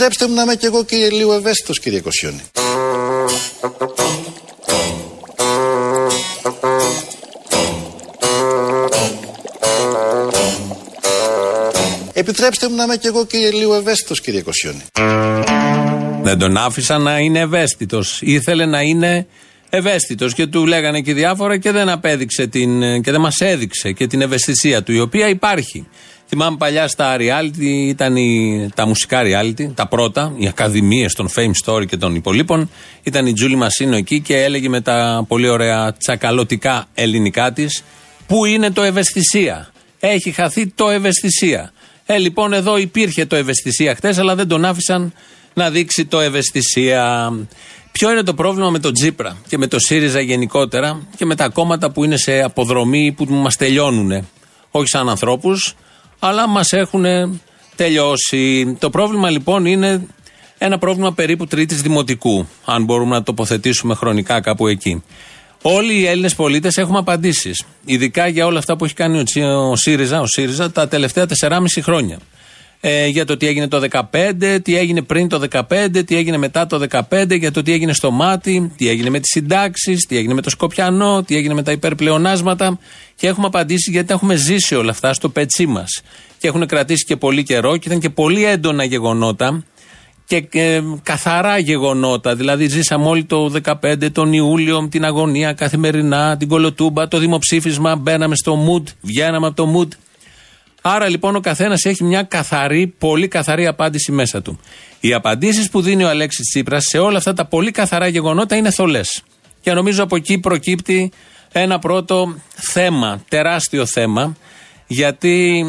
Επιτρέψτε μου να είμαι και εγώ κύριε λίγο ευαίσθητος, κύριε Κοσιόνη. Επιτρέψτε μου να είμαι και εγώ κύριε λίγο ευαίσθητος, κύριε Κοσιόνη. Δεν τον άφησα να είναι ευαίσθητος. Ήθελε να είναι ευαίσθητος και του λέγανε και διάφορα και δεν απέδειξε την, και δεν μας έδειξε και την ευαισθησία του, η οποία υπάρχει. Θυμάμαι παλιά στα reality, ήταν η, τα μουσικά reality, τα πρώτα, οι ακαδημίες των Fame Story και των υπολείπων. Ήταν η Τζούλη Μασίνο εκεί και έλεγε με τα πολύ ωραία τσακαλωτικά ελληνικά της, Πού είναι το ευαισθησία; Έχει χαθεί το ευαισθησία. Ε, λοιπόν, εδώ υπήρχε το ευαισθησία χτες, αλλά δεν τον άφησαν να δείξει το ευαισθησία. Ποιο είναι το πρόβλημα με τον Τζίπρα και με το ΣΥΡΙΖΑ γενικότερα και με τα κόμματα που είναι σε αποδρομή που μας τελειώνουν. Όχι σαν ανθρώπους, αλλά μας έχουν τελειώσει. Το πρόβλημα λοιπόν είναι ένα πρόβλημα περίπου τρίτης δημοτικού, αν μπορούμε να τοποθετήσουμε χρονικά κάπου εκεί. Όλοι οι Έλληνες πολίτες έχουμε απαντήσεις. Ειδικά για όλα αυτά που έχει κάνει ο ΣΥΡΙΖΑ, ο ΣΥΡΙΖΑ τα τελευταία 4,5 χρόνια. Ε, για το τι έγινε το 2015, τι έγινε πριν το 2015, τι έγινε μετά το 2015, για το τι έγινε στο μάτι, τι έγινε με τις συντάξεις, τι έγινε με το Σκοπιανό, τι έγινε με τα υπερπλεονάσματα. Και έχουμε απαντήσει γιατί τα έχουμε ζήσει όλα αυτά στο πετσί μας. Και έχουν κρατήσει και πολύ καιρό και ήταν και πολύ έντονα γεγονότα και ε, καθαρά γεγονότα. Δηλαδή, ζήσαμε όλοι το 2015, τον Ιούλιο, την αγωνία καθημερινά, την κολοτούμπα, το δημοψήφισμα. Μπαίναμε στο mood, βγαίναμε από το mood. Άρα λοιπόν ο καθένας έχει μια καθαρή, πολύ καθαρή απάντηση μέσα του. Οι απαντήσεις που δίνει ο Αλέξης Τσίπρας σε όλα αυτά τα πολύ καθαρά γεγονότα είναι θολές. Και νομίζω από εκεί προκύπτει ένα πρώτο θέμα, τεράστιο θέμα, γιατί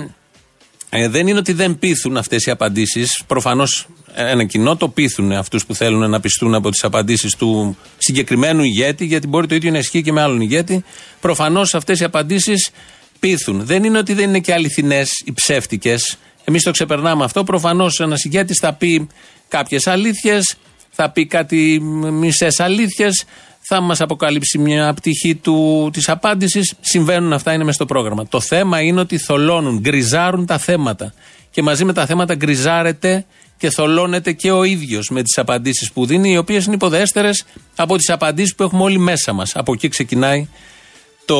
ε, δεν είναι ότι δεν πείθουν αυτές οι απαντήσεις. Προφανώς ένα κοινό το πείθουν αυτούς που θέλουν να πιστούν από τις απαντήσεις του συγκεκριμένου ηγέτη, γιατί μπορεί το ίδιο να ισχύει και με άλλον ηγέτη. Προφανώς αυτές οι απαντήσεις πείθουν. Δεν είναι ότι δεν είναι και αληθινές ή ψεύτικες. Εμείς το ξεπερνάμε αυτό. Προφανώς ένας ηγέτης θα πει κάποιες αλήθειες, θα πει κάτι μισές αλήθειες, θα μας αποκαλύψει μια πτυχή της απάντησης. Συμβαίνουν αυτά, είναι μέσα στο πρόγραμμα. Το θέμα είναι ότι θολώνουν, γκριζάρουν τα θέματα. Και μαζί με τα θέματα γκριζάρεται και θολώνεται και ο ίδιος με τις απαντήσεις που δίνει, οι οποίες είναι υποδέστερες από τις απαντήσεις που έχουμε όλοι μέσα μας. Από εκεί ξεκινάει το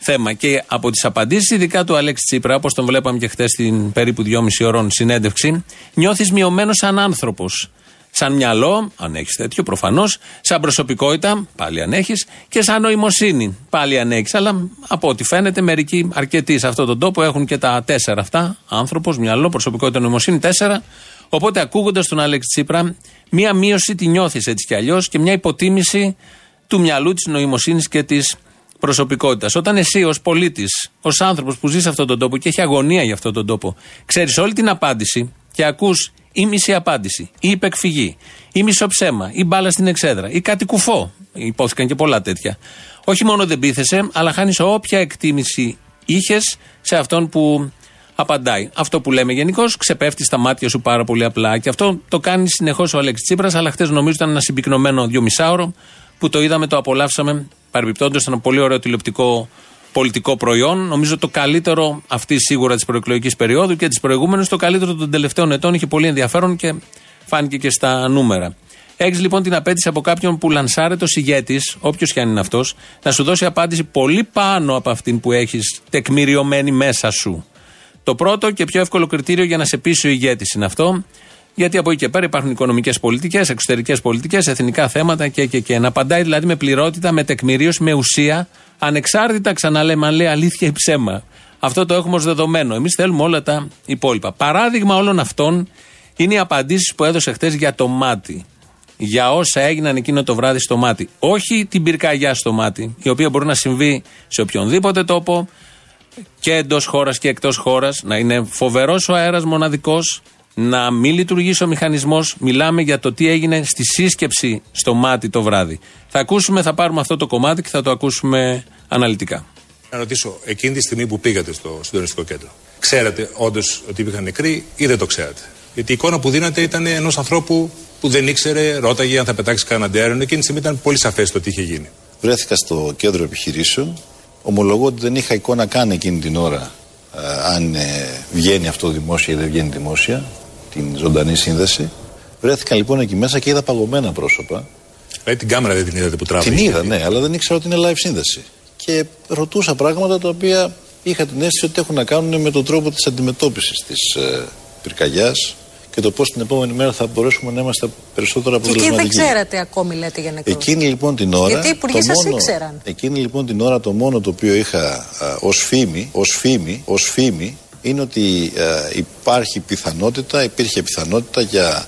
θέμα. Και από τις απαντήσεις, ειδικά του Αλέξη Τσίπρα, όπως τον βλέπαμε και χθες στην περίπου 2,5 ώρων συνέντευξη, νιώθεις μειωμένος σαν άνθρωπος. Σαν μυαλό, αν έχεις τέτοιο προφανώς, σαν προσωπικότητα, πάλι αν έχεις, και σαν νοημοσύνη, πάλι αν έχεις. Αλλά από ό,τι φαίνεται, μερικοί αρκετοί σε αυτόν τον τόπο έχουν και τα τέσσερα αυτά. Άνθρωπος, μυαλό, προσωπικότητα, νοημοσύνη, τέσσερα. Οπότε ακούγοντας τον Αλέξη Τσίπρα, μία μείωση τη νιώθεις έτσι κι αλλιώς και μια υποτίμηση του μυαλού, της νοημοσύνης και της προσωπικότητας. Όταν εσύ ως πολίτης, ως άνθρωπος που ζεις σε αυτόν τον τόπο και έχει αγωνία για αυτόν τον τόπο, ξέρεις όλη την απάντηση και ακούς ή μισή απάντηση, ή υπεκφυγή, ή μισό ψέμα, ή μπάλα στην εξέδρα, ή κάτι κουφό. Υπόθηκαν και πολλά τέτοια. Όχι μόνο δεν πείθεσαι, αλλά χάνεις όποια εκτίμηση είχες σε αυτόν που απαντάει. Αυτό που λέμε γενικώς ξεπέφτεις στα μάτια σου πάρα πολύ απλά. Και αυτό το κάνεις συνεχώς ο Αλέξης Τσίπρας, αλλά χτε νομίζω ήταν ένα συμπυκνωμένο δυομισάωρο που το είδαμε, το απολαύσαμε. Παρεμπιπτόντως, ένα πολύ ωραίο τηλεοπτικό πολιτικό προϊόν. Νομίζω το καλύτερο αυτή σίγουρα της προεκλογικής περίοδου και της προηγούμενης, το καλύτερο των τελευταίων ετών. Είχε πολύ ενδιαφέρον και φάνηκε και στα νούμερα. Έχεις λοιπόν την απέτηση από κάποιον που λανσάρεται ως ηγέτης, όποιος και αν είναι αυτός, να σου δώσει απάντηση πολύ πάνω από αυτήν που έχεις τεκμηριωμένη μέσα σου. Το πρώτο και πιο εύκολο κριτήριο για να σε πείσει ο ηγέτης είναι αυτό. Γιατί από εκεί και πέρα υπάρχουν οικονομικές πολιτικές, εξωτερικές πολιτικές, εθνικά θέματα και, και, και. Να απαντάει δηλαδή με πληρότητα, με τεκμηρίωση, με ουσία, ανεξάρτητα ξαναλέμε αν λέει αλήθεια ή ψέμα. Αυτό το έχουμε ως δεδομένο. Εμείς θέλουμε όλα τα υπόλοιπα. Παράδειγμα όλων αυτών είναι οι απαντήσεις που έδωσε χθες για το μάτι. Για όσα έγιναν εκείνο το βράδυ στο μάτι. Όχι την πυρκαγιά στο μάτι, η οποία μπορεί να συμβεί σε οποιονδήποτε τόπο και εντός χώρας και εκτός χώρας, να είναι φοβερός ο αέρας μοναδικός, να μην λειτουργήσει ο μηχανισμός. Μιλάμε για το τι έγινε στη σύσκεψη στο μάτι το βράδυ. Θα ακούσουμε, θα πάρουμε αυτό το κομμάτι και θα το ακούσουμε αναλυτικά. Να ρωτήσω, εκείνη τη στιγμή που πήγατε στο συντονιστικό κέντρο, ξέρατε όντως ότι υπήρχαν νεκροί ή δεν το ξέρατε; Γιατί η εικόνα που δίνατε ήταν ενός ανθρώπου που δεν ήξερε, ρώταγε αν θα πετάξει κανέναν αέριο. Εκείνη τη στιγμή ήταν πολύ σαφές το τι είχε γίνει. Βρέθηκα στο κέντρο επιχειρήσεων. Ομολογώ ότι δεν είχα εικόνα καν εκείνη την ώρα ε, αν ε, βγαίνει αυτό δημόσια ή δεν βγαίνει δημόσια. την ζωντανή σύνδεση. Βρέθηκαν λοιπόν εκεί μέσα και είδα παγωμένα πρόσωπα. Δηλαδή την κάμερα δεν την είδατε που τράβηκε. Την είδα, ναι, αλλά δεν ήξερα ότι είναι live σύνδεση. Και ρωτούσα πράγματα τα οποία είχα την αίσθηση ότι έχουν να κάνουν με τον τρόπο της αντιμετώπισης της ε, πυρκαγιάς και το πώς την επόμενη μέρα θα μπορέσουμε να είμαστε περισσότερο αποτελεσματικοί. Και εκεί δεν ξέρατε ακόμη, λέτε για νεκρούς. Εκείνη λοιπόν την ώρα. Γιατί οι υπουργοί σας ήξεραν. Εκείνη λοιπόν την ώρα το μόνο το οποίο είχα ως φήμη, ως φήμη, ως φήμη είναι ότι υπάρχει πιθανότητα, υπήρχε πιθανότητα για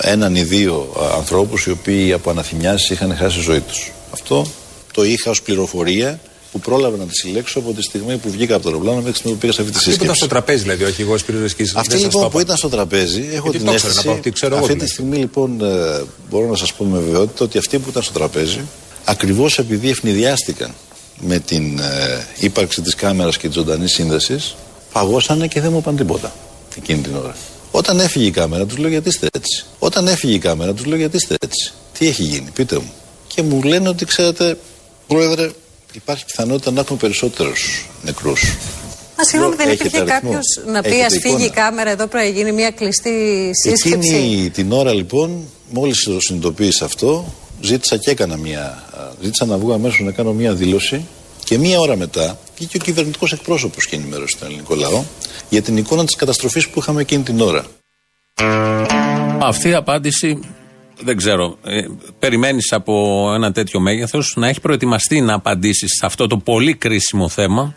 έναν ή δύο ανθρώπους οι οποίοι από αναθυμιάσεις είχαν χάσει τη ζωή τους. Αυτό το είχα ως πληροφορία που πρόλαβα να τη συλλέξω από τη στιγμή που βγήκα από το αεροπλάνο μέχρι τη στιγμή που πήγα σε αυτή τη σύσκεψη. Αυτή που ήταν στο τραπέζι, δηλαδή, όχι εγώ Σπύρο Αυτή λοιπόν που ήταν στο τραπέζι, έχω την αίσθηση. Αυτή τη δηλαδή. στιγμή λοιπόν ε, μπορώ να σας πω με βεβαιότητα ότι αυτοί που ήταν στο τραπέζι, ακριβώς επειδή ευνηδιάστηκαν με την ε, ύπαρξη της κάμερας και τη ζωντανής σύνδεσης, παγώσανε και δεν μου είπαν τίποτα εκείνη την ώρα. Όταν έφυγε η κάμερα, τους λέω γιατί είστε έτσι; Όταν έφυγε η κάμερα, τους λέω γιατί είστε έτσι; Τι έχει γίνει, πείτε μου; Και μου λένε ότι ξέρετε, Πρόεδρε, υπάρχει πιθανότητα να έχουμε περισσότερους νεκρούς. Μα συγγνώμη, δεν υπήρχε κάποιος να πει Α φύγει η κάμερα εδώ, πρέπει να γίνει μια κλειστή σύσκεψη. Εκείνη την ώρα λοιπόν, μόλις το συνειδητοποίησα αυτό, ζήτησα και έκανα μια. Ζήτησα να βγω αμέσως να κάνω μια δήλωση και μία ώρα μετά βγήκε ο κυβερνητικός εκπρόσωπος και ενημέρωσε τον ελληνικό λαό για την εικόνα της καταστροφής που είχαμε εκείνη την ώρα. Αυτή η απάντηση δεν ξέρω. Ε, Περιμένεις από ένα τέτοιο μέγεθος να έχει προετοιμαστεί να απαντήσεις σε αυτό το πολύ κρίσιμο θέμα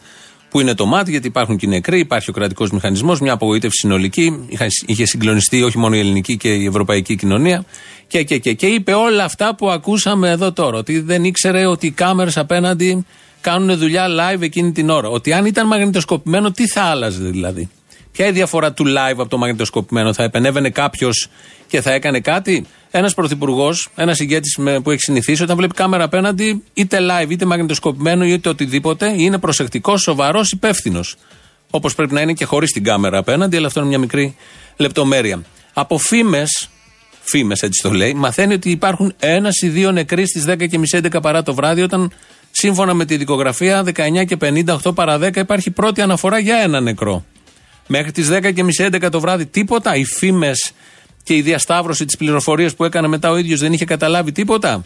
που είναι το ΜΑΤ, γιατί υπάρχουν και οι νεκροί, υπάρχει ο κρατικός μηχανισμός, μια απογοήτευση συνολική. Είχε συγκλονιστεί όχι μόνο η ελληνική και η ευρωπαϊκή κοινωνία. Και, και, και, και είπε όλα αυτά που ακούσαμε εδώ τώρα. Ότι δεν ήξερε ότι οι κάμερες απέναντι κάνουν δουλειά live εκείνη την ώρα. Ότι αν ήταν μαγνητοσκοπημένο, τι θα άλλαζε δηλαδή. Ποια είναι η διαφορά του live από το μαγνητοσκοπημένο, θα επενέβαινε κάποιος και θα έκανε κάτι; Ένας πρωθυπουργός, ένας ηγέτης που έχει συνηθίσει, όταν βλέπει κάμερα απέναντι, είτε live, είτε μαγνητοσκοπημένο, είτε οτιδήποτε, είναι προσεκτικός, σοβαρός, υπεύθυνος. Όπως πρέπει να είναι και χωρίς την κάμερα απέναντι, αλλά αυτό είναι μια μικρή λεπτομέρεια. Από φήμες, φήμες έτσι το λέει, μαθαίνει ότι υπάρχουν ένας ή δύο νεκροί στις 10.30 11 παρά το βράδυ, όταν σύμφωνα με τη δικογραφία 19 και 50, 8 παρά 10 υπάρχει πρώτη αναφορά για ένα νεκρό. Μέχρι τις 10.30 11 το βράδυ τίποτα. Οι φήμες και η διασταύρωση της πληροφορίας που έκανε μετά ο ίδιος δεν είχε καταλάβει τίποτα.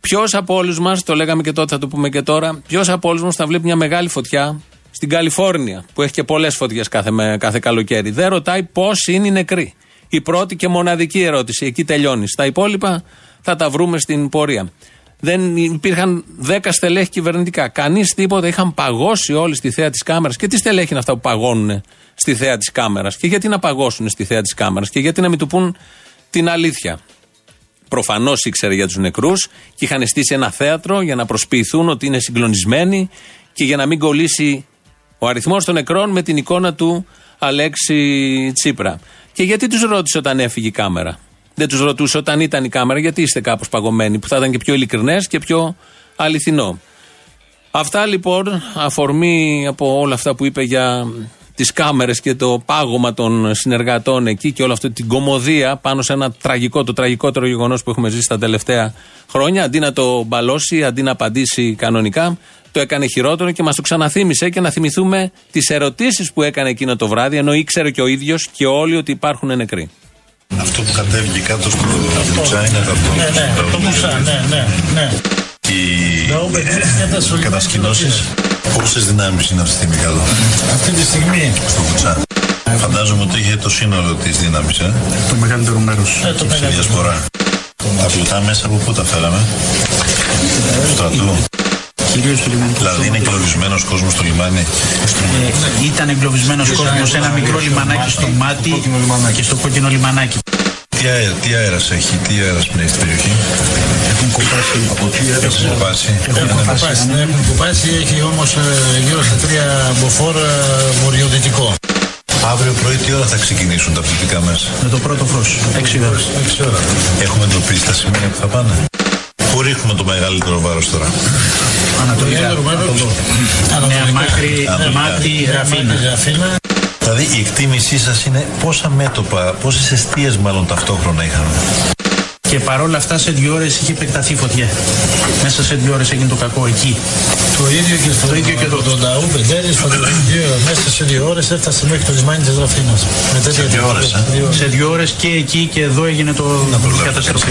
Ποιος από όλους μας, το λέγαμε και τότε, θα το πούμε και τώρα, ποιος από όλους μας θα βλέπει μια μεγάλη φωτιά στην Καλιφόρνια, που έχει και πολλές φωτιές κάθε, κάθε καλοκαίρι. Δεν ρωτάει πώς είναι οι νεκροί. Η πρώτη και μοναδική ερώτηση. Εκεί τελειώνει. Στα υπόλοιπα θα τα βρούμε στην πορεία. Δεν υπήρχαν δέκα στελέχη κυβερνητικά. Κανείς τίποτα. Είχαν παγώσει όλοι στη θέα της κάμερας. Και τι στελέχη είναι αυτά που παγώνουν στη θέα της κάμερας; Και γιατί να παγώσουν στη θέα της κάμερας; Και γιατί να μην του πούν την αλήθεια; Προφανώς ήξερε για τους νεκρούς και είχαν στήσει ένα θέατρο για να προσποιηθούν ότι είναι συγκλονισμένοι και για να μην κολλήσει ο αριθμός των νεκρών με την εικόνα του Αλέξη Τσίπρα. Και γιατί τους ρώτησε όταν έφυγε η κάμερα; Δεν τους ρωτούσε όταν ήταν η κάμερα, γιατί είστε κάπως παγωμένοι, που θα ήταν και πιο ειλικρινές και πιο αληθινό. Αυτά λοιπόν, αφορμή από όλα αυτά που είπε για τις κάμερες και το πάγωμα των συνεργατών εκεί και όλη αυτή την κομμωδία πάνω σε ένα τραγικό, το τραγικότερο γεγονός που έχουμε ζήσει τα τελευταία χρόνια. Αντί να το μπαλώσει, αντί να απαντήσει κανονικά, το έκανε χειρότερο και μας το ξαναθύμισε και να θυμηθούμε τις ερωτήσεις που έκανε εκείνο το βράδυ, ενώ ήξερε και ο ίδιος και όλοι ότι υπάρχουν νεκροί. Αυτό που κατέβηκε κάτω στο Μουτσά είναι αυτό. Ναι, ναι, το Μουτσά, ναι, ναι, ναι. Οι κατασκηνώσεις, πόσες δυνάμεις είναι αυτή τη στιγμή κάτω. Αυτή τη στιγμή. Στο Μουτσά. Φαντάζομαι ότι είχε το σύνολο της δύναμης, ε. Το μεγαλύτερο μέρος. Ε, το Στη διασπορά. Τα πλουτά μέσα από πού τα φέραμε; Στρατού. Κυρίως στο λιμάνι. Δηλαδή είναι εγκλωβισμένος κόσμος στο λιμάνι. Ε, ήταν εγκλωβισμένος κόσμος σε ένα μικρό λιμανάκι στο μάτι και στο κόκκινο λιμανάκι. Τι αέρα, τι αέρας έχει, τι αέρας πνέει στην περιοχή; Έχουν κοπάσει. Από τι αέρας έχουν κοπάσει. Έχουν κοπάσει, ναι, έχουν κοπάσει. Έχει όμως ε, γύρω στα τρία μποφόρ ε, βορειοδυτικό. Αύριο πρωί τι ώρα θα ξεκινήσουν τα πληθυκά μέσα. Με το πρώτο φως, 6 ώρες. 6 ώρα. Έχουμε εντοπίσει τα σημεία που θα πάνε. Πού ρίχνουμε το μεγαλύτερο βάρος τώρα. Ανατολικά. Νέα Μάκρη, Μάτι, Ραφίνα. Δηλαδή η εκτίμησή σας είναι πόσα μέτωπα, πόσες αιστείες μάλλον ταυτόχρονα είχαμε. Και παρόλα αυτά σε δύο ώρες είχε επεκταθεί η φωτιά. Μέσα σε δύο ώρες έγινε το κακό εκεί. Το ίδιο και στο το ίδιο και το, το Νταού Πεντέρη, μέσα σε δύο ώρες έφτασε μέχρι το λιμάνι της Ραφίνα. Σε δύο ώρες. Ε; Σε δύο ώρες και εκεί και εδώ έγινε το καταστροφή.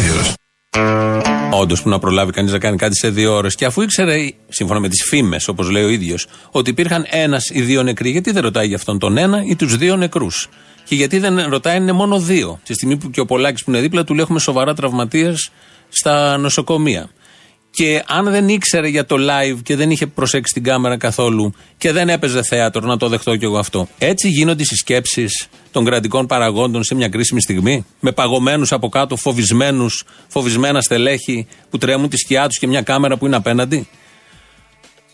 Όντως που να προλάβει κανείς να κάνει κάτι σε δύο ώρες. Και αφού ήξερε, σύμφωνα με τις φήμες, όπως λέει ο ίδιος, ότι υπήρχαν ένας ή δύο νεκροί, γιατί δεν ρωτάει για αυτόν τον ένα ή τους δύο νεκρούς; Και γιατί δεν ρωτάει, είναι μόνο δύο. Τη στιγμή που και ο Πολάκης που είναι δίπλα του λέει έχουμε σοβαρά τραυματίες στα νοσοκομεία. Και αν δεν ήξερε για το live και δεν είχε προσέξει την κάμερα καθόλου και δεν έπαιζε θέατρο, να το δεχτώ κι εγώ αυτό. Έτσι γίνονται οι συσκέψεις των κρατικών παραγόντων σε μια κρίσιμη στιγμή. Με παγωμένους από κάτω, φοβισμένους, φοβισμένα στελέχη που τρέμουν τη σκιά τους και μια κάμερα που είναι απέναντι.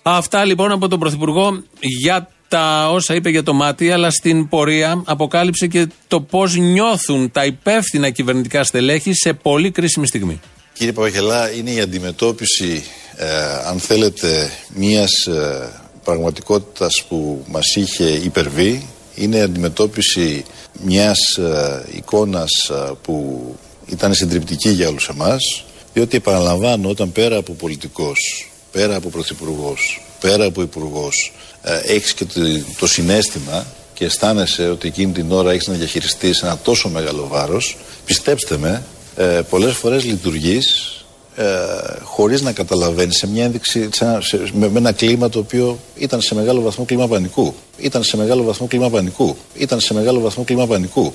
Αυτά λοιπόν από τον Πρωθυπουργό για τα όσα είπε για το μάτι, αλλά στην πορεία αποκάλυψε και το πώς νιώθουν τα υπεύθυνα κυβερνητικά στελέχη σε πολύ κρίσιμη στιγμή. Κύριε Παπαγελά, είναι η αντιμετώπιση, ε, αν θέλετε, μιας ε, πραγματικότητας που μας είχε υπερβεί. Είναι η αντιμετώπιση μιας ε, εικόνας ε, που ήταν συντριπτική για όλους εμάς. Διότι επαναλαμβάνω, όταν πέρα από πολιτικός, πέρα από πρωθυπουργός, πέρα από υπουργός, ε, έχεις και το, το συνέστημα και αισθάνεσαι ότι εκείνη την ώρα έχεις να διαχειριστείς ένα τόσο μεγάλο βάρος, πιστέψτε με, ε, πολλές φορές λειτουργείς ε, χωρίς να καταλαβαίνεις σε μια ένδειξη σε, με, με, ένα κλίμα το οποίο ήταν σε μεγάλο βαθμό κλίμα πανικού. Ήταν σε μεγάλο βαθμό κλίμα πανικού. Ήταν σε μεγάλο βαθμό κλίμα πανικού.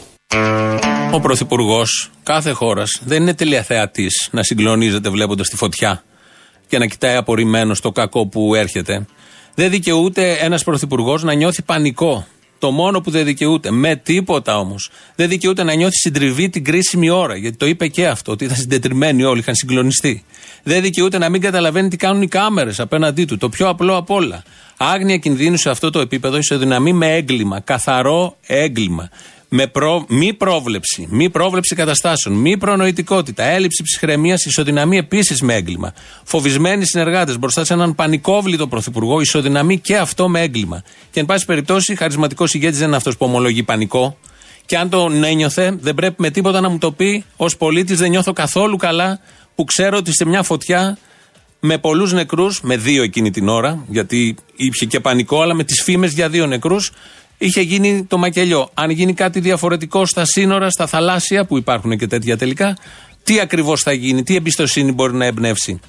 Ο Πρωθυπουργός κάθε χώρας δεν είναι τελειαθεατή να συγκλονίζεται βλέποντας τη φωτιά και να κοιτάει απορριμμένο το κακό που έρχεται. Δεν δικαιούται ένας Πρωθυπουργός να νιώθει πανικό το μόνο που δεν δικαιούται, με τίποτα όμως, δεν δικαιούται να νιώθει συντριβή την κρίσιμη ώρα. Γιατί το είπε και αυτό, ότι ήταν συντετριμένοι όλοι, είχαν συγκλονιστεί. Δεν δικαιούται να μην καταλαβαίνει τι κάνουν οι κάμερες απέναντί του. Το πιο απλό απ' όλα. Άγνοια κινδύνου σε αυτό το επίπεδο ισοδυναμεί με έγκλημα. Καθαρό έγκλημα με προ, μη πρόβλεψη, μη πρόβλεψη καταστάσεων, μη προνοητικότητα, έλλειψη ψυχραιμίας, ισοδυναμεί επίσης με έγκλημα. Φοβισμένοι συνεργάτες μπροστά σε έναν πανικόβλητο πρωθυπουργό, ισοδυναμεί και αυτό με έγκλημα. Και εν πάση περιπτώσει, χαρισματικός ηγέτης δεν είναι αυτός που ομολογεί πανικό. Και αν το ένιωθε, δεν πρέπει με τίποτα να μου το πει ως πολίτης, δεν νιώθω καθόλου καλά που ξέρω ότι σε μια φωτιά με πολλούς νεκρούς, με δύο εκείνη την ώρα, γιατί είχε και πανικό, αλλά με τις φήμες για δύο νεκρούς, είχε γίνει το μακελιό. Αν γίνει κάτι διαφορετικό στα σύνορα, στα θαλάσσια, που υπάρχουν και τέτοια τελικά, τι ακριβώς θα γίνει, τι εμπιστοσύνη μπορεί να εμπνεύσει.